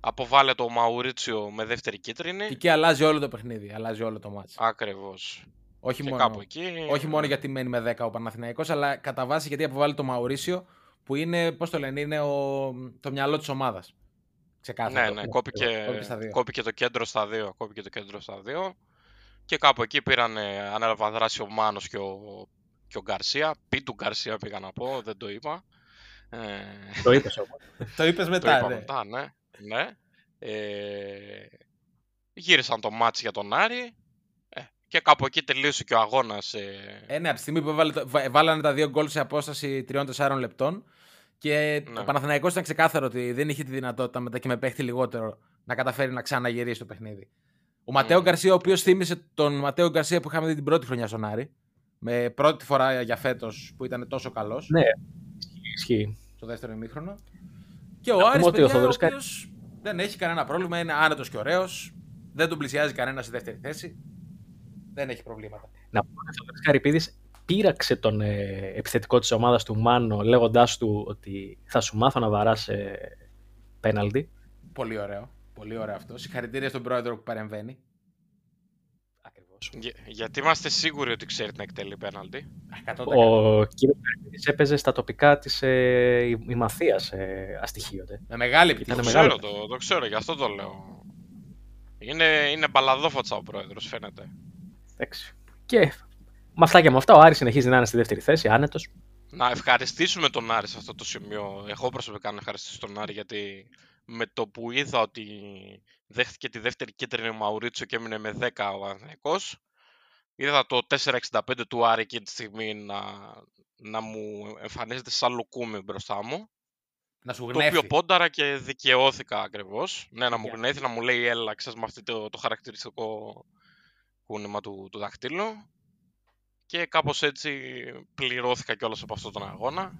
Αποβάλλεται ο Μαουρίτσιο με δεύτερη Και κίτρινη. εκεί αλλάζει όλο το παιχνίδι. Αλλάζει όλο το μάτς. Ακριβώς. Όχι Και μόνο, κάπου εκεί... όχι μόνο γιατί μένει με 10 ο Παναθηναϊκός, αλλά κατά βάση γιατί αποβάλλει το Μαουρίσιο, που είναι, πώς το λένε, είναι ο, το μυαλό της ομάδας. Ξεκάθαρα. Ναι, ναι, κόπηκε, Κόπηκε στα δύο. κόπηκε το κέντρο στα δύο. Κόπηκε το κέντρο στα δύο. Και κάπου εκεί πήραν, ε, ανέλαβαν δράση ο Μάνος και ο, και ο Γκαρσία. Πι του Γκαρσία πήγα να πω, δεν το είπα. Ε, Το είπες όμως. (laughs) (laughs) Το είπες το μετά, είπα ναι. μετά, ναι. ναι. Ε, γύρισαν το μάτς για τον Άρη. Ε, και κάπου εκεί τελείωσε και ο αγώνας. Ε, Ε, ναι, από τη στιγμή που έβαλε το- βα- βάλανε τα δύο γκολ σε απόσταση 3-4 λεπτών και Ναι. ο Παναθηναϊκός ήταν ξεκάθαρο ότι δεν είχε τη δυνατότητα μετά και με παίχτη λιγότερο να καταφέρει να ξαναγυρίσει το παιχνίδι. Ο Ματέο Μμμ. Γκαρσία, ο οποίος θύμισε τον Ματέο Γκαρσία που είχαμε δει την πρώτη χρονιά στον Άρη, με πρώτη φορά για φέτος που ήταν τόσο καλός Ναι, ισχύει. στο δεύτερο ημίχρονο. Και ο Να Άρης, πούμε ότι ο παιδιά, ο Θοδωρής Κα- οποίος δεν έχει κανένα πρόβλημα, είναι άνετος και ωραίος, δεν τον πλησιάζει κανένα στη δεύτερη θέση. Δεν έχει προβλήματα. Να πούμε ότι ο Θοδωρής Καρυπίδης πείραξε τον ε, επιθετικό της ομάδας του Μάνο λέγοντάς του ότι θα σου μάθω να βαράς ε, πέναλτι. Πολύ ωραίο. Πολύ ωραίο αυτό. Συγχαρητήρια στον πρόεδρο που παρεμβαίνει. Ακριβώς. για- γιατί είμαστε σίγουροι ότι ξέρει να εκτελεί πέναλτι. 100%. Ο κύριος Καρυπίδης έπαιζε στα τοπικά της ε, η, η Μαθίας ε, αστοιχείωται. Με μεγάλη Ήταν επιτυχία. Το μεγάλο. ξέρω, το, το ξέρω, γι' αυτό το λέω. Είναι, είναι μπαλαδόφατσα ο πρόεδρος, φαίνεται. Εντάξει. Και με αυτά και με αυτά ο Άρης συνεχίζει να είναι στη δεύτερη θέση, άνετος. Να ευχαριστήσουμε τον Άρη σε αυτό το σημείο. Εγώ προσωπικά να ευχαριστήσω τον Άρη γιατί με το που είδα ότι δέχτηκε τη δεύτερη κίτρινη ο Μαουρίτσιο και έμεινε με 10 ο Παναθηναϊκός, είδα το 4.65 του Άρη εκείνη τη στιγμή να, να μου εμφανίζεται σαν λουκούμι μπροστά μου. Να σου Το γνέφει. οποίο πόνταρα και δικαιώθηκα ακριβώς. Ναι, να μου Για. γνέθει, να μου λέει έλα, ξέρεις, με αυτό το, το χαρακτηριστικό κούνημα του, του δαχτύλου. Και κάπως έτσι πληρώθηκα κιόλας από αυτόν τον αγώνα.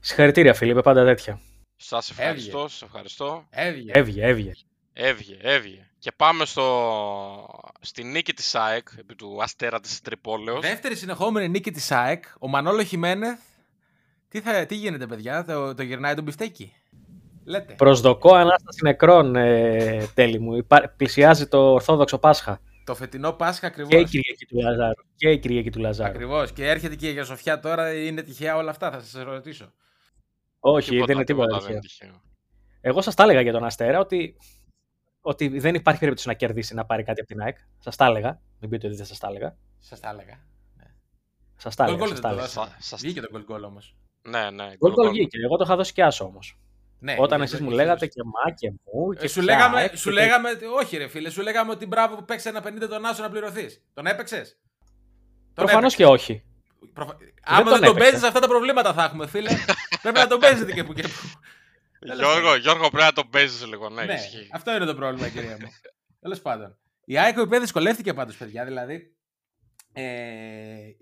Συγχαρητήρια Φίλιππε, πάντα τέτοια. Σας ευχαριστώ, σας ευχαριστώ. Έβγε. Έβγε, έβγε. Έβγε, έβγε. Και πάμε στο... στη νίκη της ΑΕΚ, επί του Αστέρα της Τρυπόλεως. Δεύτερη συνεχόμενη νίκη της ΑΕΚ. Ο Μανόλο Χιμένεθ. Τι, θα, τι γίνεται, παιδιά, το, το γυρνάει τον πιφτέκι. Λέτε. Προσδοκώ Ανάσταση νεκρών, ε, τέλη μου. Υπά- Πλησιάζει το Ορθόδοξο Πάσχα. Το φετινό Πάσχα ακριβώς. Και η Κυριακή του Λαζάρου. Και η Κυριακή του Λαζάρου. Ακριβώς. Και έρχεται και η Αγία Σοφιά τώρα. Είναι τυχαία όλα αυτά, θα σας ρωτήσω. Όχι, δεν είναι τίποτα δεν τυχαίο. είναι τυχαίο. Εγώ σας τα έλεγα για τον Αστέρα ότι, ότι δεν υπάρχει περίπτωση να κερδίσει να πάρει κάτι από την ΑΕΚ. Σας τα έλεγα. Μην πείτε ότι δεν σας τα έλεγα. Σας τα έλεγα. Σας τα Γκολ έλεγα. γκολ σας δεν τα το έλεγα. δώσαμε. Σα- σας- Βγήκε το γκολ γκολ όμως. Ναι, ναι. Γκολ γκολ γκολ. βγήκε. Εγώ το είχα δώσει και άσο όμως. Ναι, Όταν είχε- εσείς μου είχε λέγατε δώσει. και μα και μου. Και Ε, σου πια, λέγαμε, ε, σου και- λέγαμε, όχι ρε φίλε, σου λέγαμε ότι μπράβο που παίξει ένα 50 τον Άσο να πληρωθείς. Τον έπαιξες; Προφανώς και όχι. Προφα... Άμα τον δεν τον έπαιξε. παίζεις, αυτά τα προβλήματα θα έχουμε, φίλε. (laughs) Πρέπει να τον παίζετε και που και που. Γιώργο, Γιώργο, πρέπει να τον παίζεις λίγο. Ναι, ναι, ισχύει. αυτό είναι το πρόβλημα, κυρία μου. (laughs) Τέλος πάντων. Η ΑΕΚ η οποία δυσκολεύτηκε πάντως, παιδιά. Δηλαδή, ε,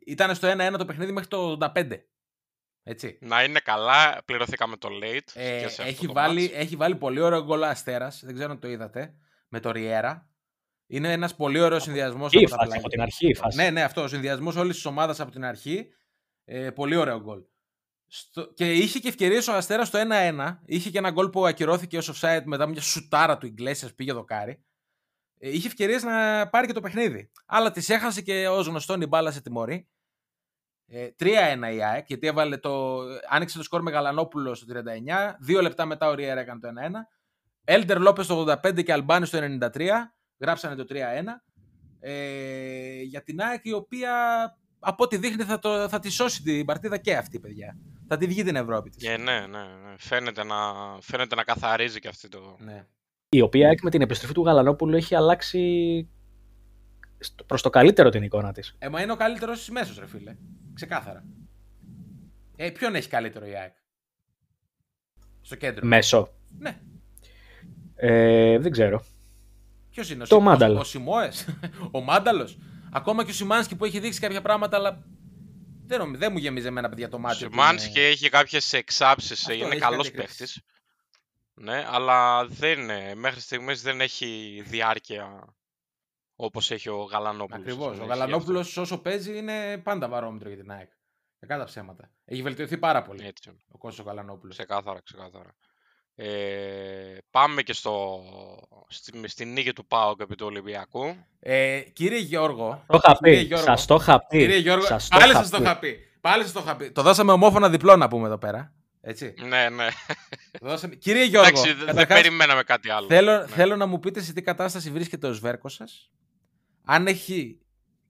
ήταν στο 1-1 το παιχνίδι μέχρι το 85. Έτσι. Να είναι καλά, πληρωθήκαμε το late. Ε, και σε αυτό έχει, το βάλει, match. έχει βάλει πολύ ωραίο γκολ Αστέρας. Δεν ξέρω αν το είδατε. Με το Ριέρα. Είναι ένας πολύ ωραίος συνδυασμός Η από τα φάση, πλάγια. από την αρχή η φάση. Ναι, ναι, αυτό. Ο συνδυασμός όλης της ομάδας από την αρχή. Ε, πολύ ωραίο γκολ. Στο... Και είχε και ευκαιρίες ο Αστέρας στο 1-1. Είχε και ένα γκολ που ακυρώθηκε ως offside μετά μια σουτάρα του Ιγκλέσιας πήγε δοκάρι. Ε, είχε ευκαιρίες να πάρει και το παιχνίδι. Αλλά τις έχασε και ως γνωστόν η μπάλα σε τιμωρή. Ε, 3-1 η ΑΕΚ, γιατί έβαλε το, άνοιξε το σκορ με Γαλανόπουλο στο 39. Δύο λεπτά μετά ο Ριέρα έκανε το 1-1. Έλτερ Λόπες στο 85 και Αλμπάνι στο 93. Γράψανε το 3-1. Ε, για την ΑΕΚ η οποία από ό,τι δείχνει θα, το, θα τη σώσει την παρτίδα και αυτή, παιδιά. Θα τη βγει την Ευρώπη της. Ε, ναι, ναι, ναι. Φαίνεται, να, φαίνεται να καθαρίζει και αυτή το. Ναι. Η οποία ΑΕΚ με την επιστροφή του Γαλανόπουλου έχει αλλάξει στο- προς το καλύτερο την εικόνα της. Ε, μα είναι ο καλύτερος μέσος, ρε φίλε. Ξεκάθαρα. Ε, ποιον έχει καλύτερο η ΑΕΚ; Στο κέντρο. Μέσο. Ναι. Ε, δεν ξέρω. Ποιος είναι, ο, Το Σι- Μάνταλος. Ο, ο Σιμόε, (laughs) ο Μάνταλος; Ακόμα και ο Σιμάνσκι που έχει δείξει κάποια πράγματα, αλλά δεν, νομι- δεν μου γεμίζει εμένα, παιδιά, το μάτι. ότι Σιμάνσκι είναι- έχει κάποιες εξάψεις, Αυτό, είναι έχει καλός κάτι παίχτη. εκρήξεις. Ναι, αλλά δεν, είναι- μέχρι στιγμής δεν έχει διάρκεια όπως έχει ο Γαλανόπουλος. Ακριβώς. Δεν Ο έχει Γαλανόπουλος αυτό. όσο παίζει είναι πάντα βαρόμετρο για την ΑΕΚ. Κακά τα ψέματα. Έχει βελτιωθεί πάρα πολύ Έτσι, ο Κώστας ο Γαλανόπουλος. ξεκάθαρα, ξεκάθαρα. Ε, πάμε και στο, στη, στη νίκη του ΠΑΟΚ επί του Ολυμπιακού. Ε, κύριε Γιώργο. Το είχα κύριε πει. Γιώργο, Σας το είχα πει. Κύριε Γιώργο, Σας το πάλι είχα σας το πει. είχα πει. Πάλι σας το είχα πει. Το δώσαμε ομόφωνα διπλό να πούμε εδώ πέρα. Έτσι. Ναι, ναι. Το δώσαμε... Κύριε Γιώργο, Εντάξει, δεν- δεν καταρχάς, περιμέναμε κάτι άλλο. θέλω, Ναι. θέλω να μου πείτε σε τι κατάσταση βρίσκεται ο Σβέρκος σας. Αν, έχει,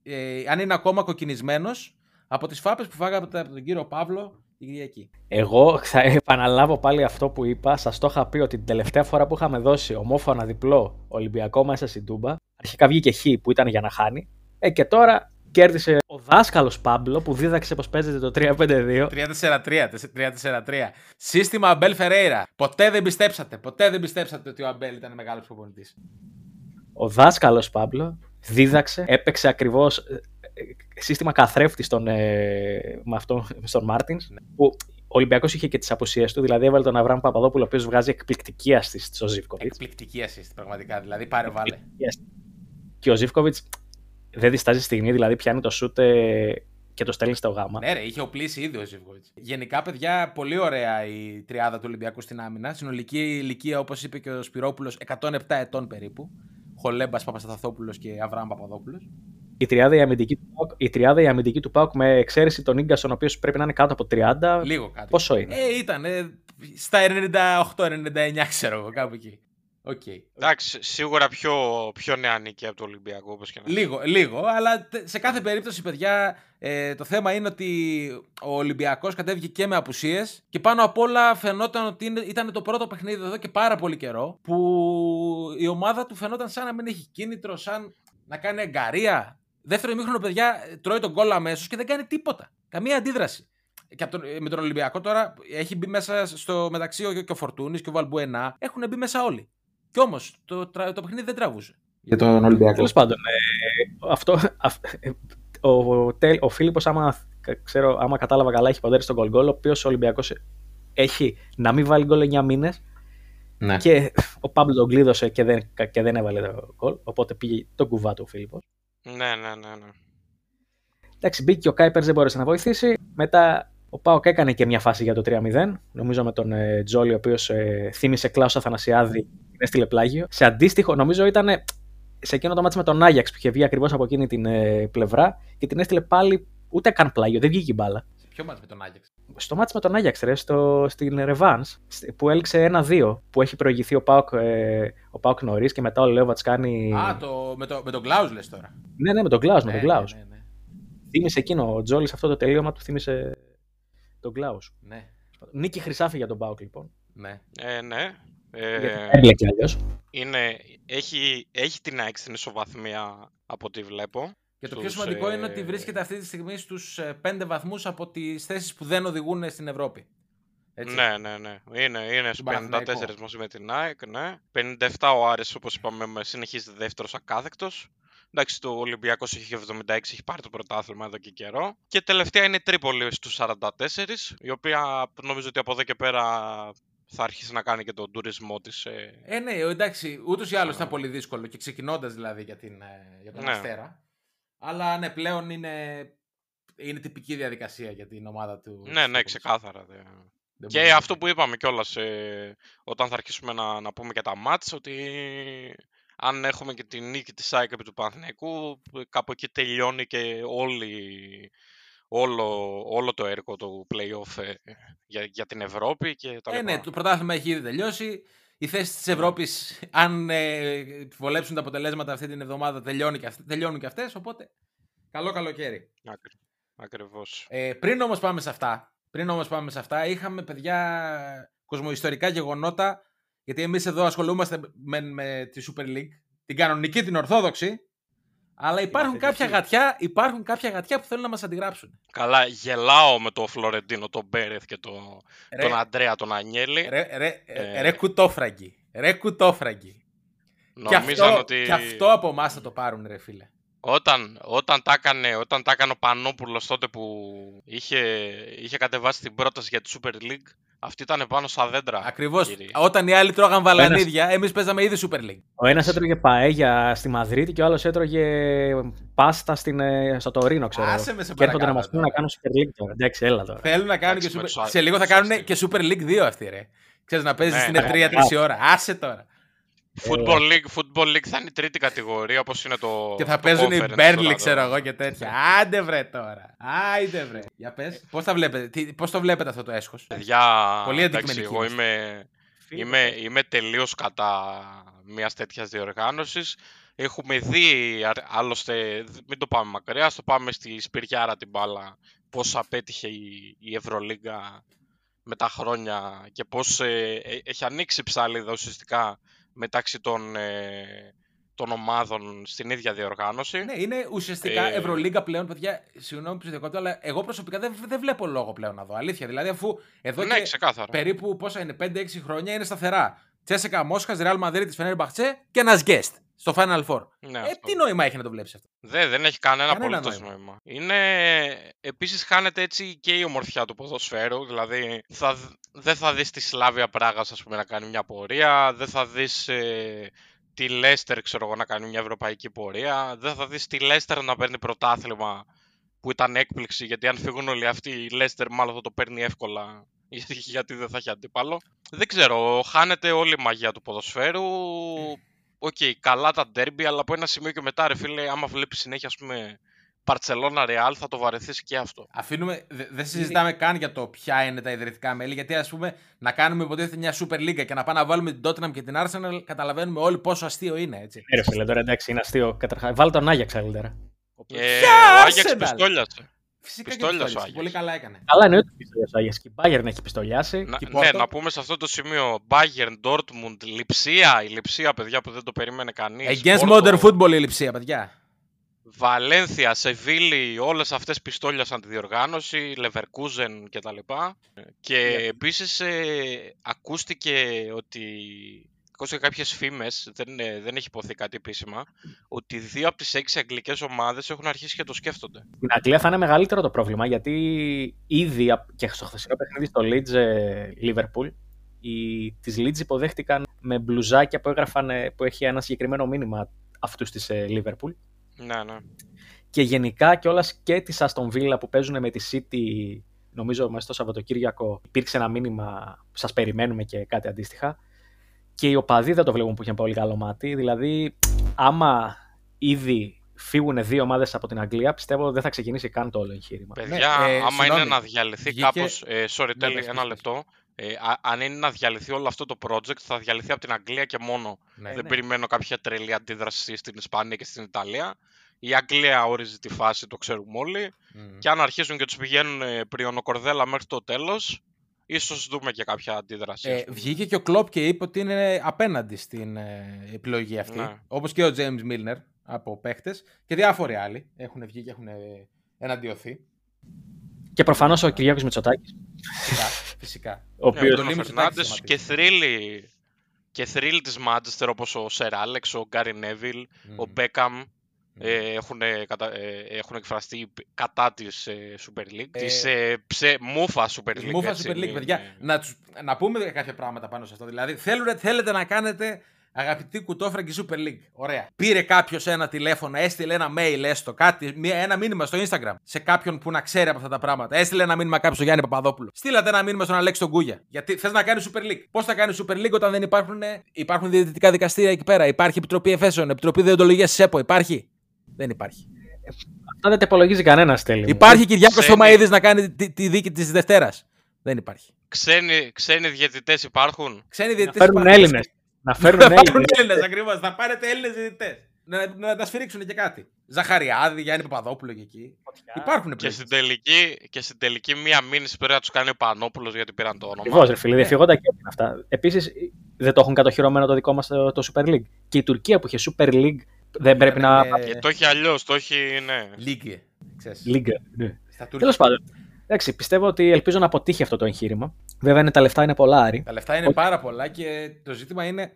ε, αν είναι ακόμα κοκκινισμένος από τις φάπες που φάγατε από τον κύριο Παύλο την Κυριακή. Εγώ θα επαναλάβω πάλι αυτό που είπα. Σας το είχα πει ότι την τελευταία φορά που είχαμε δώσει ομόφωνα διπλό Ολυμπιακό μέσα στην Τούμπα, αρχικά βγήκε Χ που ήταν για να χάνει. Ε, και τώρα κέρδισε ο δάσκαλος Πάμπλο που δίδαξε πώ παίζεται το 3-5-2. 3-4-3. 3-4-3. Σύστημα Αμπέλ Φερέιρα. Ποτέ δεν πιστέψατε. Ποτέ δεν πιστέψατε ότι ο Αμπέλ ήταν μεγάλος προπονητής. Ο δάσκαλος Πάμπλο δίδαξε, έπαιξε ακριβώς σύστημα καθρέφτης στον, ε, με αυτό, στον Μάρτιν. Που ο Ολυμπιακός είχε και τις απουσίες του, δηλαδή έβαλε τον Αβραάμ Παπαδόπουλο, ο οποίος βγάζει εκπληκτική assist στο Ζήφκοβιτς. Εκπληκτική assist, πραγματικά. Δηλαδή, πάρε βάλε. Και ο Ζήφκοβιτς δεν διστάζει στιγμή, δηλαδή πιάνει το σούτ ε, και το στέλνει στο γάμα. Ναι, ρε, είχε οπλίσει ήδη ο Ζιβκοβιτ. Γενικά, παιδιά, πολύ ωραία η τριάδα του Ολυμπιακού στην άμυνα. Συνολική ηλικία, όπως είπε και ο Σπυρόπουλος, 107 ετών περίπου. Χολέμπας Παπασταθόπουλος και Αβραάμ Παπαδόπουλος. Η τριάδα η αμυντική, του ΠΑΟΚ- η τριάδα η αμυντική του ΠΑΟΚ με εξαίρεση τον Ίνγκασον, ο οποίος πρέπει να είναι κάτω από 30. Λίγο κάτι. Πόσο είναι; Ε, ήταν ε, στα 98-99, ξέρω εγώ, κάπου εκεί. Οκ. Εντάξει, σίγουρα πιο, πιο νεανική από το Ολυμπιακό, όπως και να έχει. Λίγο, λίγο, αλλά τε- σε κάθε περίπτωση, παιδιά, ε, το θέμα είναι ότι ο Ολυμπιακός κατέβηκε και με απουσίες και πάνω απ' όλα φαινόταν ότι είναι- ήταν το πρώτο παιχνίδι εδώ και πάρα πολύ καιρό που η ομάδα του φαινόταν σαν να μην έχει κίνητρο, σαν να κάνει εγκαρία. Δεύτερο ημίχρονο, παιδιά, τρώει τον γκολ αμέσως και δεν κάνει τίποτα. Καμία αντίδραση. Και από τον- με τον Ολυμπιακό τώρα έχει μπει μέσα στο μεταξύ ο, και ο Φορτούνης και ο Βαλμπουενά. Έχουν μπει μέσα όλοι. Κι όμως το, τρα- το παιχνίδι δεν τραβούσε. Για τον Ολυμπιακό. Τέλος πάντων, ε, αυτό, αυ- ε, ο, ο, Τέλ- ο Φίλιππος, άμα, κα- ξέρω, άμα κατάλαβα καλά, έχει ποντέρει στον γκολ γκολ, ο οποίος ο Ολυμπιακός έχει να μην βάλει γκολ 9 μήνες Ναι. και ο Πάμπλο τον κλείδωσε και δεν, και δεν έβαλε το γκολ. Οπότε πήγε τον κουβά του ο Φίλιππος. Ναι, ναι, ναι. ναι. Εντάξει, μπήκε και ο Κάιπερς, δεν μπόρεσε να βοηθήσει. Μετά ο Πάοκ έκανε και μια φάση για το 3-0. Νομίζω με τον ε, Τζόλι, ο οποίος ε, θύμισε Κλάους Αθανασιάδη, την έστειλε πλάγιο. Σε αντίστοιχο, νομίζω ήταν ε, σε εκείνο το μάτι με τον Άγιαξ που είχε βγει ακριβώς από εκείνη την ε, πλευρά και την έστειλε πάλι ούτε καν πλάγιο, δεν βγήκε η μπάλα. Σε ποιο μάτς με τον Άγιαξ; Στο μάτι με τον Άγιαξ, ρε, στο, στην Revans, που έληξε 1-2, που έχει προηγηθεί ο Πάοκ, ε, ο Πάοκ νωρίς και μετά ο Λέοβατ κάνει. Α, το, με, το, με τον Κλάους λες τώρα. Ναι, ναι, με τον Κλάους, με Ναι, τον Κλάους. Ναι, ναι, ναι. Θύμισε εκείνο ο Τζόλι αυτό το τελείωμα του, θύμισε τον Κλάους. ναι, Νίκη Χρυσάφη για τον Πάοκ λοιπόν. ναι. Ε, ναι. Ε, Γιατί έμπλεκε αλλιώς. είναι, έχει, έχει την ΑΕΚ στην ισοβαθμία από ό,τι βλέπω. Και το πιο Στους, σημαντικό ε, είναι ότι βρίσκεται αυτή τη στιγμή στους 5 βαθμούς από τις θέσεις που δεν οδηγούν στην Ευρώπη. Έτσι. Ναι, ναι, ναι. Είναι, είναι στους Τον 54 Παναθηναϊκό. μαζί με την ΑΕΚ, ναι. 57 ο Άρης, όπως είπαμε, με- συνεχίζεται δεύτερος ακάθεκτος. Εντάξει, το Ολυμπιακός έχει 76, έχει πάρει το πρωτάθλημα εδώ και καιρό. Και τελευταία είναι η Τρίπολη στους 44, η οποία νομίζω ότι από εδώ και πέρα θα αρχίσει να κάνει και τον τουρισμό της. ε, Ε, ναι, εντάξει, ούτως ή άλλως Α. ήταν πολύ δύσκολο και ξεκινώντας δηλαδή για, την, ε, για τον Ναι. Αστέρα. Αλλά ναι, πλέον είναι, είναι τυπική διαδικασία για την ομάδα του. της Ναι, ναι, Τρίπολης. ξεκάθαρα. δε. Δεν Και μπορεί να αυτό είναι. που είπαμε κιόλας όταν θα αρχίσουμε να, να πούμε και τα μάτς, ότι αν έχουμε και τη νίκη της ΑΕΚ επί του Παναθηναϊκού, κάπου εκεί τελειώνει και όλη, όλο, όλο το έργο του play-off ε, για, για την Ευρώπη και τα Ε, λοιπά. ναι, το πρωτάθλημα έχει ήδη τελειώσει. Οι θέσει της Ευρώπης, αν ε, βολέψουν τα αποτελέσματα αυτή την εβδομάδα, τελειώνουν και, αυτές, τελειώνουν και αυτές, Οπότε, καλό καλοκαίρι. Άκρι- Ακριβώς. Ε, πριν όμως πάμε σε αυτά, πριν όμως πάμε σε αυτά, είχαμε παιδιά κοσμοϊστορικά γεγονότα, γιατί εμείς εδώ ασχολούμαστε με, με τη Super League, την κανονική, την ορθόδοξη, αλλά υπάρχουν θετική. κάποια, γατιά, υπάρχουν κάποια γατιά που θέλουν να μας αντιγράψουν. Καλά, γελάω με τον Φλωρεντίνο, τον Μπέρεθ και το, Ρε, τον Αντρέα, τον Ανιέλη. ρε, ρε, Ε. ρε κουτόφραγκοι, ρε κουτόφραγκοι. Και Νομίζαν αυτό, ότι και αυτό από εμάς θα το πάρουν ρε φίλε. Όταν, όταν, τα έκανε, όταν τα έκανε ο Πανόπουλος τότε που είχε, είχε κατεβάσει την πρόταση για τη Super League, αυτή ήταν πάνω στα δέντρα. Ακριβώς, κύριε. όταν οι άλλοι τρώγαν βαλανίδια, εμείς παίζαμε ήδη Super League. Ο ένας έτρωγε παέγια στη Μαδρίτη και ο άλλος έτρωγε πάστα στην, ε, στο Τωρίνο, ξέρω. Άσε με σε και έρχονται να μας παρακαλώ πούνε να τώρα. κάνουν Super League τώρα. Εντάξει, έλα τώρα. Θέλουν να κάνουν και Εντάξει, με Super... τους α- Σε λίγο θα τους κάνουν αστεί. και Super League 2 αυτοί, ρε. Ξέρεις, να παίζεις Ναι, στην ναι, E3 ναι. 3 ώρα. Άσε τώρα. Football, League, Football League θα είναι η τρίτη κατηγορία, όπως είναι το Και θα το παίζουν οι conference Burnley, τώρα, ξέρω το- εγώ και τέτοια. Άντε βρε τώρα. Άιντε βρε. Για πες. Πώς, τα βλέπετε, τι, πώς το βλέπετε αυτό το έσχος; Παιδιά, Πολύ εντάξει, αντικειμενική εγώ είμαστε. είμαι, είμαι, είμαι τελείως κατά μιας τέτοιας διοργάνωσης. Έχουμε δει, α- άλλωστε, δ- μην το πάμε μακριά, στο πάμε στη Σπυριάρα την μπάλα, πώς απέτυχε η, η Ευρωλίγκα με τα χρόνια και πώς ε, ε, έχει ανοίξει ψάλιδα ουσιαστικά μεταξύ των, ε, των ομάδων στην ίδια διοργάνωση. Ναι, είναι ουσιαστικά Ε, Ευρωλίγκα πλέον, παιδιά. Συγγνώμη που σε διακόπτω, αλλά εγώ προσωπικά δεν, δεν βλέπω λόγο πλέον να δω. Αλήθεια. Δηλαδή, αφού εδώ ναι, και ξεκάθαρα. περίπου πόσα είναι, 5-6 χρόνια είναι σταθερά. Τσέσεκα Μόσχας, Ρεάλ Μαδρίτης, Φενέρ Μπαχτσέ και ένας guest στο Final Four. Ναι, ε, αυτό. τι νόημα έχει να το βλέπεις αυτό; Δε, δεν έχει κανένα, Κανένα απολύτως νόημα. νόημα. Είναι... Επίσης χάνεται έτσι και η ομορφιά του ποδοσφαίρου, δηλαδή θα... δ- δεν θα δεις τη Σλάβια Πράγας ας πούμε, να κάνει μια πορεία, δεν θα δεις ε, τη Λέστερ ξέρω εγώ, να κάνει μια ευρωπαϊκή πορεία, δεν θα δεις τη Λέστερ να παίρνει πρωτάθλημα που ήταν έκπληξη, γιατί αν φύγουν όλοι αυτοί η Λέστερ μάλλον θα το παίρνει εύκολα (laughs) γιατί δεν θα έχει αντίπαλο. Δεν ξέρω, χάνεται όλη η μαγεία του ποδοσφαίρου. Οκ, καλά τα ντέρμπι, αλλά από ένα σημείο και μετά, ρε φίλε, άμα βλέπεις συνέχεια, ας πούμε, Μπαρτσελόνα Ρεάλ, θα το βαρεθείς και αυτό. Αφήνουμε, δε- δεν συζητάμε καν για το ποια είναι τα ιδρυτικά μέλη, γιατί ας πούμε να κάνουμε υποτίθεται μια Super League και να πάμε να βάλουμε την Tottenham και την Arsenal, καταλαβαίνουμε όλοι πόσο αστείο είναι, έτσι. Ναι, ρε φίλε, τώρα εντάξει, είναι αστείο. Καταρχάς, βάλει τον Άγιαξ καλύτερα. Ε, Ποια ο Άγιαξ Arsenal? πιστόλιασε. Φυσικά και Πιστόλιας ο πιστόλιασε, Άγιαξ. Πολύ καλά έκανε. Αλλά εννοείται ότι πιστολιάσει ο Άγιαξ. Και η Bayern έχει πιστολιάσει. Να, και η ναι, Porto. να πούμε σε αυτό το σημείο Bayern, Dortmund, Λιψία, η Λιψία, παιδιά που δεν το περίμενε κανείς. Against modern football η λειψία, παιδιά. Βαλένθια, Σεβίλη, όλες αυτές πιστόλιασαν τη διοργάνωση, Leverkusen και τα λοιπά. Και επίσης ε, ακούστηκε ότι, ακούστηκε κάποιες φήμες, δεν, ε, δεν έχει υποθεί κάτι επίσημα, ότι δύο από τις έξι αγγλικές ομάδες έχουν αρχίσει και το σκέφτονται. Στην Αγγλία θα είναι μεγαλύτερο το πρόβλημα γιατί ήδη απ- και στο χθεσινό παιχνίδι στο Leeds ε, Liverpool οι, τις Leeds υποδέχτηκαν με μπλουζάκια που, έγραφαν, ε, που έχει ένα συγκεκριμένο μήνυμα αυτούς της ε, Liverpool Ναι, ναι. και γενικά κιόλας και της Aston Villa που παίζουν με τη City νομίζω μέσα στο Σαββατοκύριακο υπήρξε ένα μήνυμα σας περιμένουμε και κάτι αντίστοιχα και οι οπαδοί δεν το βλέπουν που είχε πολύ καλό μάτι δηλαδή άμα ήδη φύγουν δύο ομάδες από την Αγγλία πιστεύω δεν θα ξεκινήσει καν το όλο εγχείρημα. Παιδιά, ε, άμα συγγνώμη. είναι να διαλυθεί Βγήκε- κάπως... Ε, sorry, Ναι, τέλει, πες, ένα πες, λεπτό. Ε, α- αν είναι να διαλυθεί όλο αυτό το project, θα διαλυθεί από την Αγγλία και μόνο. Ναι, Δεν ναι. περιμένω κάποια τρελή αντίδραση στην Ισπανία και στην Ιταλία. Η Αγγλία ορίζει τη φάση, το ξέρουμε όλοι. Μμμ. Και αν αρχίσουν και τους πηγαίνουν ε, πριονοκορδέλα μέχρι το τέλος, ίσως δούμε και κάποια αντίδραση. ας Ε, πούμε. βγήκε και ο Κλόπ και είπε ότι είναι απέναντι στην ε, επιλογή αυτή. Ναι. Όπως και ο James Milner από παίχτες και διάφοροι άλλοι έχουν βγει και έχουν ε, εναντιωθεί. Και προφανώς ο Κυριάκος Μητσοτάκης. Φυσικά. φυσικά. Ο Ναι, οποίος... ο το Μπρούνο Λίμνος Φερνάντες εντάξει, και θρύλοι και θρύλοι της Manchester όπως ο Σερ Άλεξ, ο Γκάρι Νέβιλ, Μμμ. ο Μπέκαμ Μμμ. Ε, έχουν, κατα... ε, έχουν εκφραστεί κατά της ε, Super League, Ε, της ε, ψε... Μούφα Super League. Της Μούφα έτσι, Super League, μην- παιδιά. ε, Να, τους, να πούμε κάποια πράγματα πάνω σε αυτό. Δηλαδή, θέλετε, θέλετε να κάνετε αγαπητή κουτόφραγκη Super League. Ωραία. Πήρε κάποιος ένα τηλέφωνο, έστειλε ένα mail έστω, κάτι, μία- ένα μήνυμα στο Instagram σε κάποιον που να ξέρει από αυτά τα πράγματα. Έστειλε ένα μήνυμα κάποιο στο Γιάννη Παπαδόπουλο. Στείλατε ένα μήνυμα στον Αλέξη τον Κούγια. Γιατί θες να κάνεις Super League. Πώς θα κάνεις Super League όταν δεν υπάρχουν, υπάρχουν διαιτητικά δικαστήρια εκεί πέρα; Υπάρχει Επιτροπή Εφέσεων, Επιτροπή Διοντολογίας ΣΕΠΟ. Υπάρχει; Δεν υπάρχει. Αυτά δεν τα υπολογίζει κανένας τέλειο. Υπάρχει Κυριάκος Ξένοι. Θωμαίδη να κάνει τη, τη δίκη της Δευτέρας. Δεν υπάρχει. Ξένοι, ξένοι διαιτητές υπάρχουν; Ξένοι Να διαιτητές. φέρουν Έλληνες. Να φέρουν Να πάρουν Έλληνες. Έλληνες ακριβώς. Θα πάρετε Έλληνες διαιτητές. Να, να τα σφυρίξουν και κάτι. Ζαχαριάδη, Γιάννη Παπαδόπουλο και εκεί. Υπάρχουν Και πλέον. στην, τελική, και στην τελική μία μήνυση πρέπει να τους κάνει ο Πανόπουλος γιατί πήραν το όνομα. Ακριβώς, ρε φίλε, διαφυγόντα και είναι αυτά. Επίσης, δεν το έχουν κατοχυρωμένο το δικό μας το, το Super League. Και η Τουρκία που είχε Super League δεν πρέπει να. Είναι- Και το έχει αλλιώς, το έχει, ναι. Λίγκε. ξέρεις. Λίγκα. Ναι. Στα Τούρκια. Τέλο πάντων. Εντάξει, πιστεύω ότι ελπίζω να αποτύχει αυτό το εγχείρημα. Βέβαια, είναι, τα λεφτά είναι πολλά, Άρη. Τα λεφτά είναι Όχι. πάρα πολλά και το ζήτημα είναι.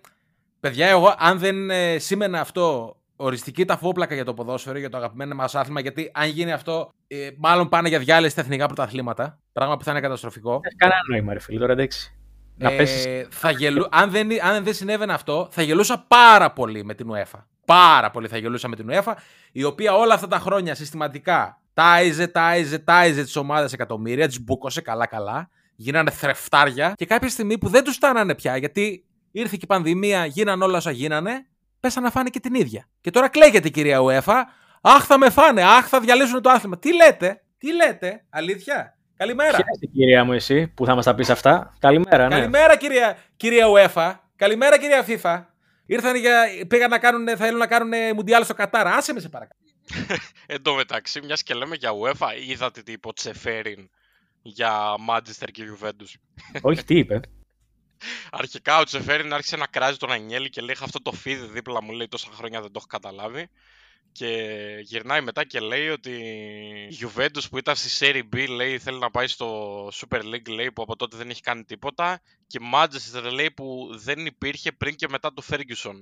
Παιδιά, εγώ αν δεν ε, σήμαινε αυτό οριστική ταφόπλακα για το ποδόσφαιρο, για το αγαπημένο μας άθλημα, γιατί αν γίνει αυτό, ε, μάλλον πάνε για διάλυση στα εθνικά πρωταθλήματα. Πράγμα που θα είναι καταστροφικό. Έχει κανένα νόημα, ρε φίλε, τώρα εντάξει. Να Ε, πέσεις. θα γελου... αν, δεν, αν δεν συνέβαινε αυτό, θα γελούσα πάρα πολύ με την UEFA. Πάρα πολύ θα γελούσα με την UEFA, η οποία όλα αυτά τα χρόνια συστηματικά τάιζε, τάιζε, τάιζε τις ομάδες εκατομμύρια, τις μπούκωσε καλά-καλά, γίνανε θρεφτάρια και κάποια στιγμή που δεν τους στάνανε πια, γιατί ήρθε και η πανδημία, γίνανε όλα όσα γίνανε, πέσανε να φάνε και την ίδια. Και τώρα κλαίγεται η κυρία UEFA, Αχ, θα με φάνε, Αχ, θα διαλύσουν το άθλημα. Τι λέτε, τι λέτε, αλήθεια. Καλημέρα. Χαίρεσαι, κυρία μου, εσύ που θα μας τα πεις αυτά. Καλημέρα, ναι. Καλημέρα κυρία, κυρία UEFA. Καλημέρα κυρία FIFA. Ήρθαν για, πήγαν να κάνουν, θέλουν να κάνουν μουντιάλ στο Κατάρ. Άσε με σε παρακαλώ. (laughs) Εν τω μεταξύ, μιας και λέμε για UEFA, είδατε τι είπε ο Τσεφέριν για Manchester και Juventus. (laughs) Όχι, τι είπε. Αρχικά ο Τσεφέριν άρχισε να κράζει τον Ανιέλη και λέει «Είχα αυτό το φίδι δίπλα μου, λέει τόσα χρόνια δεν το έχω καταλάβει. Και γυρνάει μετά και λέει ότι η Juventus που ήταν στη Serie B λέει θέλει να πάει στο Super League λέει που από τότε δεν έχει κάνει τίποτα και η Manchester λέει που δεν υπήρχε πριν και μετά του Ferguson.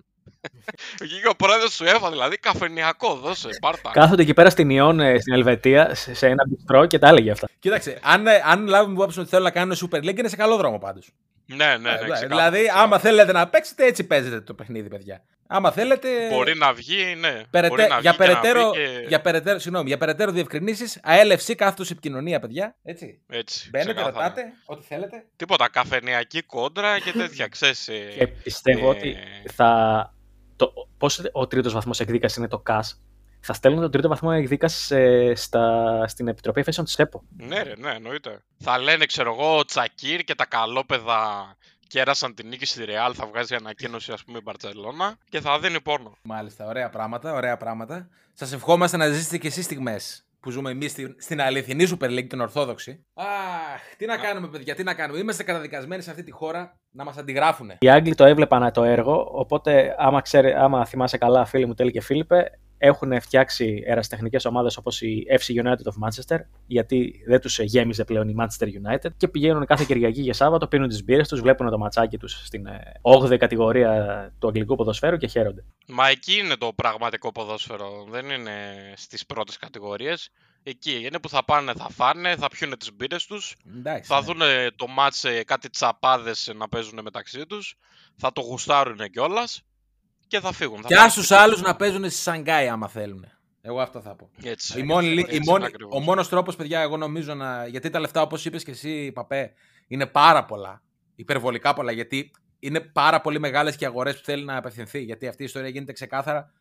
Βγήκε (laughs) ο πρόεδρος του ΕΦΑ δηλαδή καφενιακό δώσε πάρτα. Κάθονται εκεί πέρα στην Ιόν, ε, στην Ελβετία, σε σε ένα μπιστρό και τα έλεγε αυτά. Κοίταξε, αν, ε, αν λάβουμε υπόψη ότι θέλουν να κάνουν Super League, είναι σε καλό δρόμο πάντως. ναι, ναι, ναι, ξεκάθαρα, δηλαδή, ξεκάθαρα. άμα θέλετε να παίξετε, έτσι παίζετε το παιχνίδι, παιδιά. Άμα θέλετε. Μπορεί να βγει, ναι. περαιτέ- Μπορεί να για, βγει και να περαιτέρω, πει και- για, περαιτέρω, συγγνώμη, για περαιτέρω διευκρινήσεις, ΑΕΛΕΦΣ κάθετο επικοινωνία, παιδιά. Έτσι. Έτσι, Μπαίνετε, ξεκάθαρα. ρωτάτε, ό,τι θέλετε. Τίποτα, καφενειακή κόντρα και (laughs) τέτοια, ξέρεις. ε, Και πιστεύω ε, ότι θα. Το, πώς ο τρίτος βαθμός εκδίκασης είναι το ΚΑΣ. Θα στέλνουν τον τρίτο βαθμό εκδίκασης ε, στα, στην Επιτροπή Εφέσεων της ΕΠΟ. Ναι, ρε, ναι, εννοείται. Θα λένε, ξέρω εγώ, ο Τσακίρ και τα καλόπεδα κέρασαν την νίκη στη Ρεάλ, θα βγάζει ανακοίνωση, ας πούμε, η Μπαρσελόνα και θα δίνει πόνο. Μάλιστα, ωραία πράγματα, ωραία πράγματα. Σας ευχόμαστε να ζήσετε και εσείς στιγμές που ζούμε εμείς στην, στην αληθινή Super League, την Ορθόδοξη. Αχ, τι να κάνουμε, παιδιά, τι να κάνουμε. Είμαστε καταδικασμένοι σε αυτή τη χώρα να μας αντιγράφουν. Οι Άγγλοι το έβλεπαν το έργο, οπότε άμα, ξέρει, άμα θυμάσαι καλά, φίλοι μου Τέλη και Φίλιππε, έχουν φτιάξει ερασιτεχνικές ομάδες όπως η FC United of Manchester, γιατί δεν τους γέμιζε πλέον η Manchester United και πηγαίνουν κάθε Κυριακή για Σάββατο, πίνουν τις μπύρες τους, βλέπουν το ματσάκι τους στην ε, 8η κατηγορία του αγγλικού ποδοσφαίρου και χαίρονται. Μα εκεί είναι το πραγματικό ποδόσφαιρο, δεν είναι στις πρώτες κατηγορίες. Εκεί είναι που θα πάνε, θα φάνε, θα πιούνε τις μπύρες τους, Εντάξει. θα ναι. δουν το μάτς ε, κάτι τσαπάδες να παίζουν μεταξύ τους, θα το γουστάρουν κιόλας και θα φύγουν. Θα Και πάνε άσους σπίτι άλλους τους. να παίζουν στη Σανγκάη, άμα θέλουν. Εγώ αυτό θα πω. Έτσι, Η μόνη, λύ- έτσι η μόνη, ακριβώς. ο μόνος τρόπος, παιδιά, εγώ νομίζω να. Γιατί τα λεφτά, όπως είπες και εσύ, Παπέ, είναι πάρα πολλά. Υπερβολικά πολλά. Γιατί είναι πάρα πολύ μεγάλες και αγορές που θέλει να απευθυνθεί. Γιατί αυτή η ιστορία γίνεται ξεκάθαρα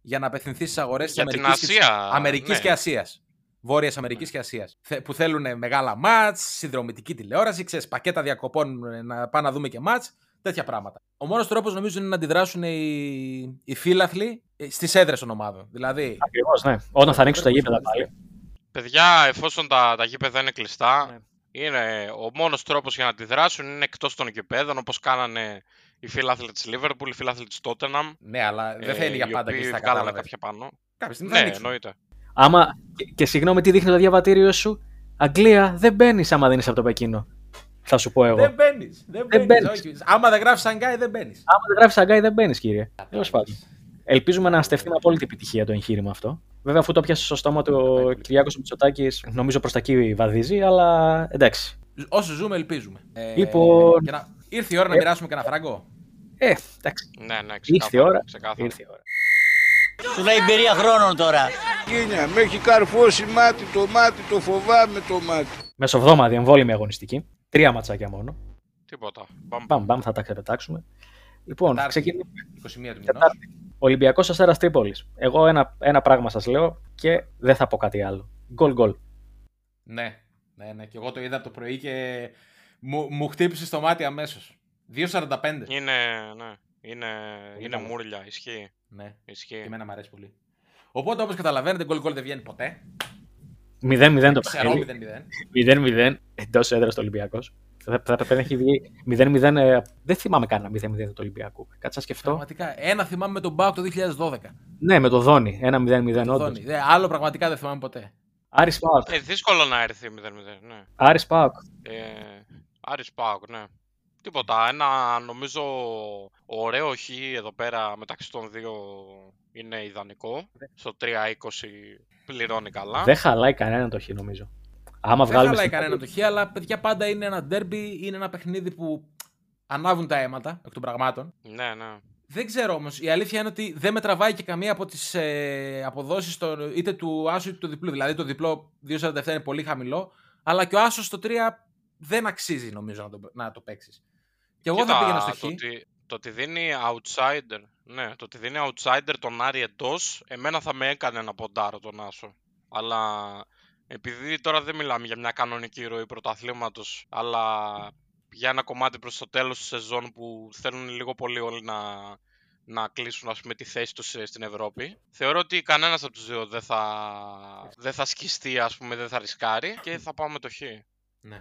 για να απευθυνθείς στις αγορές της Για την Αμερικής Ασία, Αμερικής ναι. και Ασίας. Βόρειας Αμερικής και Ασίας. Που θέλουν μεγάλα μάτς, συνδρομητική τηλεόραση, ξέρεις, πακέτα διακοπών ε, να πάμε να δούμε και μάτς. Τέτοια πράγματα. Ο μόνος τρόπος νομίζω είναι να αντιδράσουν οι, οι φίλαθλοι στις έδρες των ομάδων. Δηλαδή, Ακριβώς, ναι. Όταν θα ανοίξουν τα γήπεδα πάλι. Παιδιά, εφόσον τα, τα γήπεδα είναι κλειστά, Ναι. είναι ο μόνος τρόπος για να αντιδράσουν είναι εκτός των γηπέδων, όπως κάνανε οι φίλαθλοι της Liverpool, οι φίλαθλοι της Tottenham. ναι, αλλά δεν θα είναι για οι πάντα οποίοι κλειστά βγάλανε κατάλαβες. κάποια πάνω. Κάποια στιγμή θα Ναι, ανοίξουν. εννοείται. Άμα, και, και συγγνώμη, τι δείχνει το διαβατήριο σου; Αγγλία, δεν μπαίνεις άμα δεν είσαι από το Πεκίνο. Θα σου πω εγώ. Δεν μπαίνεις. Δεν Δεν μπαίνεις. μπαίνεις. Άμα δεν γράφεις Σανγκάι, δεν μπαίνεις. Άμα δεν γράφεις Σαγκάι, δεν μπαίνεις, κύριε. Τέλος πάντων. Ελπίζουμε να στεφθεί με απόλυτη επιτυχία το εγχείρημα αυτό. Βέβαια, αφού το πιάσε στο στόμα του ο Κυριάκος Μητσοτάκης, νομίζω προς τα εκεί βαδίζει, αλλά εντάξει. Όσο ζούμε, ελπίζουμε. Ε, Λοιπόν- και να... Ήρθε η ώρα να Ε. μοιράσουμε και ένα φράγκο. Ε, εντάξει. Ναι, ναι, Ήρθε η ξεκάθαρα. ώρα. ξεκάθαρα. Ήρθε η ώρα. Σου λέει εμπειρία χρόνων τώρα. Κίνια, με έχει καρφώσει μάτι το μάτι, το φοβάμαι το μάτι. Μεσοβδόμαδη εμβόλυμη αγωνιστική. Τρία ματσάκια μόνο. Τίποτα. Μπαμ. Μπαμ, μπαμ, θα τα ξεπετάξουμε. Λοιπόν, Τετάρτη. ξεκινάμε. 21 του μηνός. Τετάρτη. Ολυμπιακός Αστέρας Τρίπολης. Εγώ ένα, ένα πράγμα σας λέω και δεν θα πω κάτι άλλο. Γκολ γκολ. Ναι, ναι, ναι. Και εγώ το είδα από το πρωί και μου, μου χτύπησε στο μάτι αμέσως. 2,45. Είναι, ναι. Είναι, Πολύ είναι καλός. μούρλια. Ισχύει. Ναι, και Ισχύει. εμένα μου αρέσει πολύ. Οπότε όπως καταλαβαίνετε, γκολ γκολ δεν βγαίνει ποτέ. 0-0 το Ξέρω παιχνίδι. 0-0. 0-0 εντός έδρας του Ολυμπιακό. Θα, θα πρέπει να έχει βγει 0-0. ε, δεν θυμάμαι κανένα 0-0 του Ολυμπιακού. Κάτσε να σκεφτώ. Πραγματικά. Ένα θυμάμαι με τον Μπάουκ το 2012. Ναι, με το Δόνι. Ένα 0-0 όντως. Δόνι. Δε, άλλο πραγματικά δεν θυμάμαι ποτέ. Άρης Πάοκ. Ε, δύσκολο να έρθει 0-0, ναι. Άρης Πάοκ. Ε, Άρης Πάοκ, ναι. Τίποτα. Ένα νομίζω ωραίο χ εδώ πέρα μεταξύ των δύο είναι ιδανικό. Στο 3-20 πληρώνει καλά. Δεν χαλάει κανένα το χ νομίζω. Άμα Δεν βγάλουμε. χαλάει στην- κανένα το χ, αλλά παιδιά πάντα είναι ένα ντέρμπι, είναι ένα παιχνίδι που ανάβουν τα αίματα εκ των πραγμάτων. Ναι, ναι. Δεν ξέρω όμως. Η αλήθεια είναι ότι δεν με τραβάει και καμία από τις ε, αποδόσεις είτε του Άσου είτε του διπλού. Δηλαδή το διπλό 2,47 είναι πολύ χαμηλό, αλλά και ο Άσος στο 3 δεν αξίζει νομίζω να το, να το παίξεις. Και εγώ θα Κοίτα, πήγαινα στο χ. το ότι, το ότι δίνει outsider, ναι, το ότι δίνει outsider τον Άρη εντός, εμένα θα με έκανε να ποντάρω τον Άσο. Αλλά επειδή τώρα δεν μιλάμε για μια κανονική ροή πρωταθλήματος, αλλά για ένα κομμάτι προς το τέλος της σεζόν που θέλουν λίγο πολύ όλοι να, να κλείσουν ας πούμε, τη θέση τους ε, στην Ευρώπη. Θεωρώ ότι κανένας από τους δύο δεν θα, δεν θα σκιστεί, ας πούμε, δεν θα ρισκάρει και θα πάμε το χ. Ναι.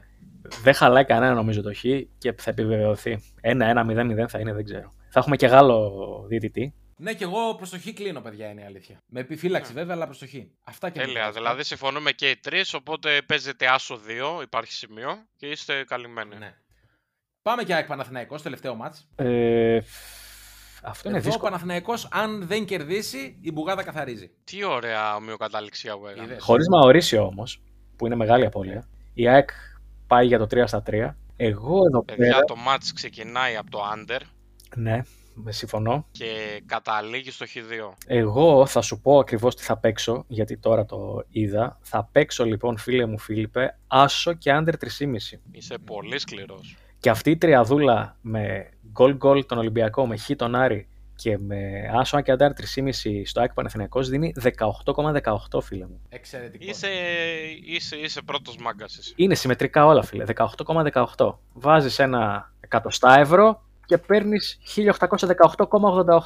Δεν χαλάει κανένα νομίζω το χ και θα επιβεβαιωθεί. 1-1-0-0 θα είναι, δεν ξέρω. Θα έχουμε και Γάλλο διαιτητή. ναι, και εγώ προ το χ κλείνω, παιδιά, είναι η αλήθεια. Με επιφύλαξη βέβαια, αλλά προ το χ. Αυτά και Τέλεια, μην δηλαδή συμφωνούμε και οι τρεις, οπότε παίζετε άσο 2, υπάρχει σημείο και είστε καλυμμένοι. Ναι. Πάμε και ΑΕΚ Παναθηναϊκός, τελευταίο μάτς. Ε, αυτό είναι Εδώ ο δύσκολο. Παναθηναϊκός, αν δεν κερδίσει, η μπουγάδα καθαρίζει. Τι ωραία ομοιοκαταληξία που έκανε. Είδες. Χωρίς Μαωρίσιο όμως, που είναι μεγάλη απώλεια, η ΑΕΚ πάει για το 3 στα 3. Εγώ εδώ Παιδιά, πέρα. το match ξεκινάει από το under Ναι, με συμφωνώ. και καταλήγει στο Χ2. Εγώ θα σου πω ακριβώς τι θα παίξω, γιατί τώρα το είδα. Θα παίξω λοιπόν, φίλε μου Φίλιππε, άσο και under 3,5. Είσαι πολύ σκληρός. Και αυτή η τριαδούλα με γκολ γκολ τον Ολυμπιακό, με χ τον Άρη και με άσο και under 3,5 στο ΑΕΚ Παναθηναϊκός δίνει 18,18 φίλε μου. Εξαιρετικό. Είσαι, είσαι, είσαι πρώτος μάγκας εσύ. Είναι συμμετρικά όλα φίλε, 18,18. Βάζεις ένα εκατοστά ευρώ και παίρνεις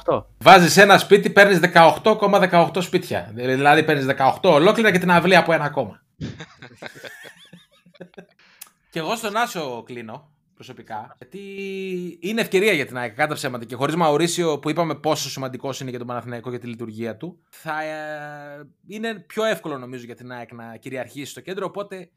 1818,88. Βάζεις ένα σπίτι, παίρνεις 18,18 σπίτια. Δηλαδή παίρνεις 18 ολόκληρα και την αυλή από ένα ακόμα. (laughs) και εγώ στον Άσο κλείνω προσωπικά. Γιατί είναι ευκαιρία για την ΑΕΚ, κάτω ψέματα. Και χωρίς Μαωρίσιο που είπαμε πόσο σημαντικός είναι για τον Παναθηναϊκό για τη λειτουργία του, θα ε, είναι πιο εύκολο νομίζω για την ΑΕΚ να κυριαρχήσει στο κέντρο. Οπότε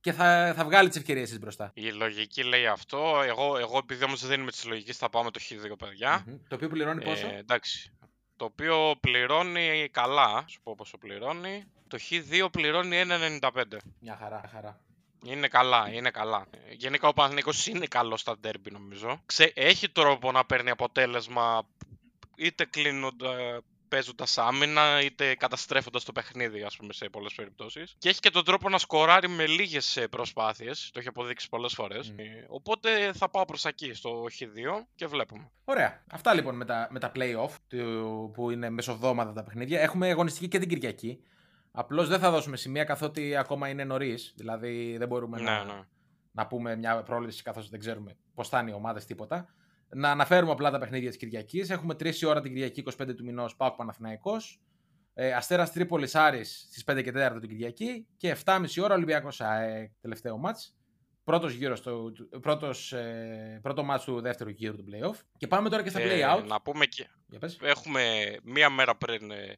και θα, θα βγάλει τις ευκαιρίες της μπροστά. Η λογική λέει αυτό. Εγώ, εγώ επειδή όμως δεν είμαι της λογικής θα πάω με το Χ2 παιδιά. Μμμ. Το οποίο πληρώνει πόσο; Ε, εντάξει. Το οποίο πληρώνει καλά, σου πω πόσο πληρώνει. Το Χ2 πληρώνει 1,95. Μια χαρά, μια χαρά. Είναι καλά, είναι καλά. Ε, Γενικά ο Παναθηναϊκός είναι καλός στα ντέρμπι νομίζω. Ξε, έχει τρόπο να παίρνει αποτέλεσμα είτε κλείνοντα, παίζοντας άμυνα, είτε καταστρέφοντας το παιχνίδι, ας πούμε, σε πολλές περιπτώσεις. Και έχει και τον τρόπο να σκοράρει με λίγες προσπάθειες. Το έχει αποδείξει πολλές φορές. Μμ. οπότε θα πάω προς εκεί, στο Χ2 και βλέπουμε. Ωραία. Αυτά λοιπόν με τα, με τα play-off του, που είναι μεσοβδόμαδα τα παιχνίδια. Έχουμε αγωνιστική και την Κυριακή. Απλώς δεν θα δώσουμε σημεία καθότι ακόμα είναι νωρίς. Δηλαδή δεν μπορούμε Ναι, να, ναι. να πούμε μια πρόληψη καθώς δεν ξέρουμε πώς θα είναι οι ομάδες τίποτα. Να αναφέρουμε απλά τα παιχνίδια της Κυριακής. Έχουμε 3 η ώρα την Κυριακή 25 του μηνός Πάοκ Παναθυναϊκό. Ε, Αστέρας Τρίπολης Άρης στις 5 και 4 την Κυριακή. Και 7,5 ώρα Ολυμπιακός ΑΕΚ τελευταίο μάτς. Πρώτος γύρος στο, του- πρώτος, ε, πρώτο μάτς του δεύτερου γύρου του playoff. Και πάμε τώρα και στα Ε, play-out. να πούμε και, Για πες. έχουμε μία μέρα πριν ε,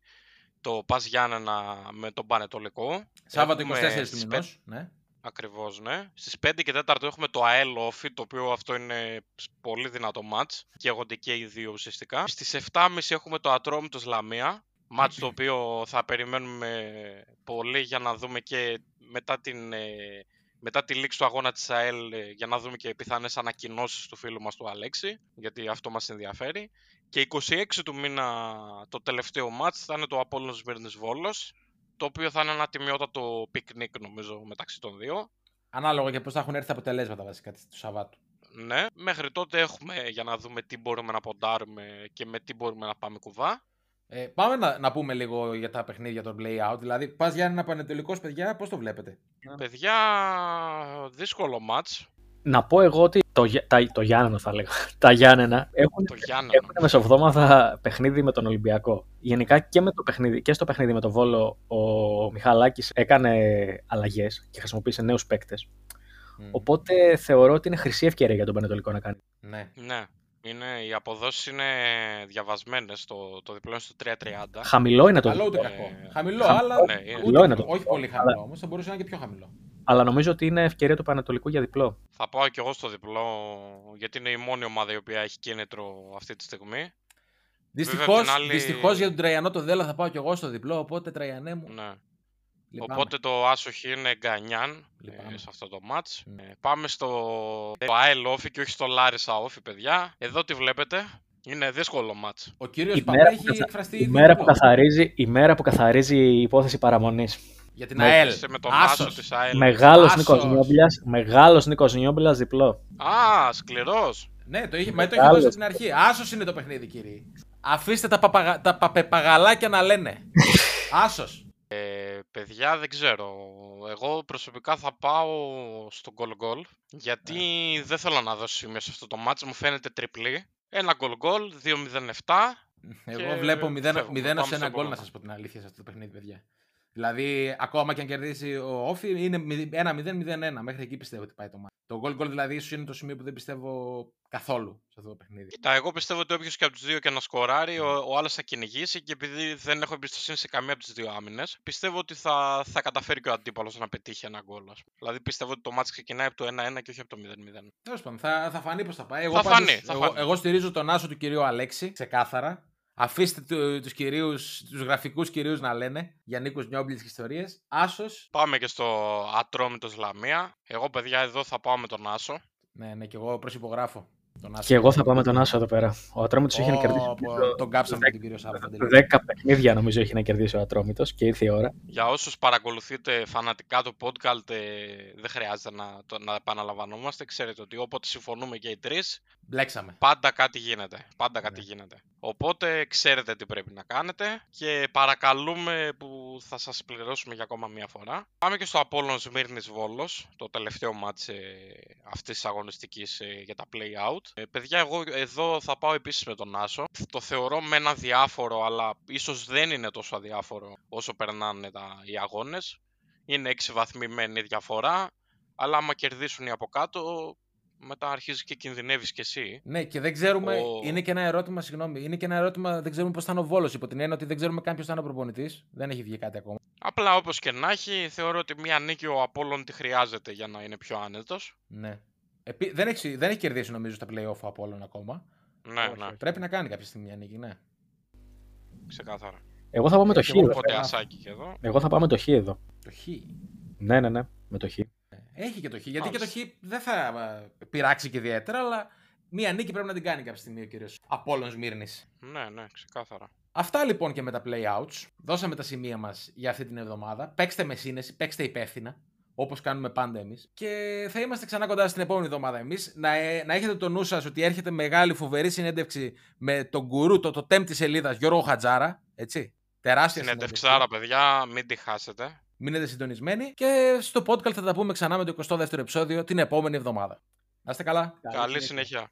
το Πας Γιάννενα με τον Πανετολικό. Σάββατο Έχουμε 24 του στις μηνός. Ναι. Ακριβώς, ναι. Στις 5 και 4 έχουμε το ΑΕΛ Όφι, το οποίο αυτό είναι πολύ δυνατό μάτς. Καίγονται και οι δύο ουσιαστικά. Στις 7.30 έχουμε το Ατρόμητος Λαμία. Μάτς το οποίο θα περιμένουμε πολύ για να δούμε και μετά, την, ε, μετά τη λήξη του αγώνα της ΑΕΛ ε, για να δούμε και πιθανές ανακοινώσεις του φίλου μας του Αλέξη, γιατί αυτό μας ενδιαφέρει. Και 26 του μήνα το τελευταίο μάτς θα είναι το Απόλλωνος Σμύρνης Βόλος, το οποίο θα είναι ένα τιμιότατο πικνίκ νομίζω μεταξύ των δύο. Ανάλογα και πώς θα έχουν έρθει τα αποτελέσματα βασικά του Σαββάτου. Ναι, μέχρι τότε έχουμε για να δούμε τι μπορούμε να ποντάρουμε και με τι μπορούμε να πάμε κουβά. Ε, πάμε να, να πούμε λίγο για τα παιχνίδια των play out. Δηλαδή, πας για ένα πανετολικός, παιδιά, πώς το βλέπετε; Παιδιά, δύσκολο match. Να πω εγώ ότι το, Γιά- τα, το Γιάννενα θα λέγω. (laughs) Τα Γιάννενα έχουν, Το Γιάννενα. έχουν μεσοβδόμαδα παιχνίδι με τον Ολυμπιακό. Γενικά και, με το παιχνίδι, και στο παιχνίδι με τον Βόλο ο Μιχαλάκης έκανε αλλαγές και χρησιμοποίησε νέους παίκτες. Μμ. Οπότε θεωρώ ότι είναι χρυσή ευκαιρία για τον Πανετολικό να κάνει. Ναι. Ναι, είναι, οι αποδόσεις είναι διαβασμένες. Το, το διπλό είναι στο 3.30. Χαμηλό είναι το Καλό ούτε Ε, κακό. Χαμηλό, χαμηλό, αλλά. ναι, είναι. ούτε- Χαμηλό είναι το όχι κακό, πολύ χαμηλό όμως, θα μπορούσε να είναι και πιο χαμηλό. Αλλά νομίζω ότι είναι ευκαιρία του Πανετολικού για διπλό. Θα πάω κι εγώ στο διπλό, γιατί είναι η μόνη ομάδα η οποία έχει κίνητρο αυτή τη στιγμή. Δυστυχώ απ' την άλλη- δυστυχώς για τον Τραγιανό το Δέλα θα πάω κι εγώ στο διπλό, οπότε Τραγιανέ μου. Ναι. λυπάμαι. Οπότε το άσοχη είναι Γκανιάν Λυπάμαι. ε, σε αυτό το match. Μμ. Ε, πάμε στο, στο ΑΕΛ Όφι και όχι στο Λάρισα Όφι, παιδιά. Εδώ τι βλέπετε. Είναι δύσκολο match. Ο κύριος Η Παπά μέρα, που, έχει καθα- εκφραστεί η, ήδη μέρα που διπλό. καθαρίζει, η μέρα που καθαρίζει η υπόθεση παραμονής. Για την με- ΑΕΛ. Είστε με τον Άσος Άσος. της ΑΕΛ. Μεγάλος Άσος. Νίκος Νιόμπιλας, μεγάλος Νίκος Νιόμπιλας διπλό. Α, σκληρός. Ναι, το είχε, μα το είχε Μεγάλος. δώσει από την αρχή. Άσος είναι το παιχνίδι, κύριε. Αφήστε τα, παπαγα... τα παπεπαγαλάκια να λένε. (laughs) Άσος. Ε, παιδιά, δεν ξέρω. Εγώ προσωπικά θα πάω στο goal goal. Γιατί Ναι. δεν θέλω να δώσω σημείο σε αυτό το match. Μου φαίνεται τριπλή. Ένα goal goal, 2-0-7. Εγώ Και βλέπω 0 φεύγουμε. 0 Πάμε σε ένα στο γκολ, να επόμενο. σας πω την αλήθεια σε αυτό το παιχνίδι, παιδιά. Δηλαδή, ακόμα και αν κερδίσει ο Όφη, είναι 1-0-0-1. Μέχρι εκεί πιστεύω ότι πάει το μάτι. Το goal goal δηλαδή ίσως είναι το σημείο που δεν πιστεύω καθόλου σε αυτό το παιχνίδι. Κοίτα, εγώ πιστεύω ότι όποιος και από τους δύο και να σκοράρει, ο, ο άλλος θα κυνηγήσει και επειδή δεν έχω εμπιστοσύνη σε καμία από τις δύο άμυνες, πιστεύω ότι θα, θα καταφέρει και ο αντίπαλος να πετύχει ένα γκολ. ας πούμε. Δηλαδή πιστεύω ότι το μάτς ξεκινάει από το 1-1 και όχι από το 0-0. Τέλος πάντων, θα, θα φανεί πώς θα πάει. Εγώ, Θα πάντως- φανεί, θα εγώ, φανεί. εγώ στηρίζω τον άσο του κυρίου Αλέξη, ξεκάθαρα. Αφήστε του, τους, κυρίους, τους γραφικούς κυρίους να λένε για Νίκος Νιόμπλης και ιστορίες. Άσος. Πάμε και στο Ατρόμητος Λαμία. Εγώ, παιδιά, εδώ θα πάω με τον Άσο. Ναι, ναι, και εγώ προσυπογράφω τον Άσο. Και εγώ θα πάω με τον Άσο εδώ πέρα. Ο Ατρόμητος είχε να Ω, κερδίσει. πω, Τον κάψαμε με τον κύριο Σάββα. 10 παιχνίδια νομίζω έχει να κερδίσει ο Ατρόμητος και ήρθε η ώρα. Για όσους παρακολουθείτε φανατικά το podcast, ε, δεν χρειάζεται να, το, να επαναλαμβανόμαστε. Ξέρετε ότι όποτε συμφωνούμε και οι τρεις, Μπλέξαμε. πάντα κάτι γίνεται. Πάντα κάτι Ναι. γίνεται. Οπότε ξέρετε τι πρέπει να κάνετε και παρακαλούμε που θα σας πληρώσουμε για ακόμα μία φορά. Πάμε και στο Απόλλων Σμύρνης Βόλος, το τελευταίο μάτς ε, αυτής της αγωνιστικής ε, για τα play-out. Ε, παιδιά, εγώ εδώ θα πάω επίσης με τον Άσο. Το θεωρώ με ένα διάφορο, αλλά ίσως δεν είναι τόσο αδιάφορο όσο περνάνε τα, οι αγώνες. Είναι 6 βαθμοί μεν η διαφορά, αλλά άμα κερδίσουν οι από κάτω, μετά αρχίζεις και κινδυνεύεις κι εσύ. Ναι, και δεν ξέρουμε. Ο- Είναι και ένα ερώτημα, συγγνώμη. Είναι και ένα ερώτημα, δεν ξέρουμε πώς θα είναι ο Βόλος. Υπό την έννοια ότι δεν ξέρουμε καν ποιο θα είναι ο προπονητής. Δεν έχει βγει κάτι ακόμα. Απλά όπως και να έχει, θεωρώ ότι μία νίκη ο Απόλλων τη χρειάζεται για να είναι πιο άνετος. Ναι. Επί... Δεν, έχει, δεν έχει κερδίσει νομίζω στα playoff από όλων ακόμα. Ναι, Όχι, ναι, όχι. Πρέπει να κάνει κάποια στιγμή μια νίκη, ναι. ξεκάθαρα. Εγώ θα πάω με το Χ. Και εγώ εδώ. Οπότε ασάκι και εδώ. Εγώ θα πάω με το Χ εδώ. Το Χ. Ναι, ναι, ναι, με το Χ. Έχει και το Χ. Γιατί και το Χ Μάλιστα. δεν θα ε, πειράξει και ιδιαίτερα, αλλά μία νίκη πρέπει να την κάνει κάποια στιγμή ο κύριος Απόλων Μύρνης. Ναι, ναι, ξεκάθαρα. Αυτά λοιπόν και με τα playouts. Δώσαμε τα σημεία μας για αυτή την εβδομάδα. Παίξτε με σύνεση, παίξτε υπεύθυνα. Όπως κάνουμε πάντα εμείς. Και θα είμαστε ξανά κοντά στην επόμενη εβδομάδα εμείς. Να, ε, να έχετε το νου σας ότι έρχεται μεγάλη φοβερή συνέντευξη με τον γκουρού, το, το τέμ τη σελίδα Γιώργο Χατζάρα. Έτσι. Τεράστια συνέντευξη. Συνέντευξάρα, παιδιά, μην τη χάσετε. Μείνετε συντονισμένοι. Και στο podcast θα τα πούμε ξανά με το 22ο επεισόδιο την επόμενη εβδομάδα. Να είστε καλά. Καλή συνέχεια.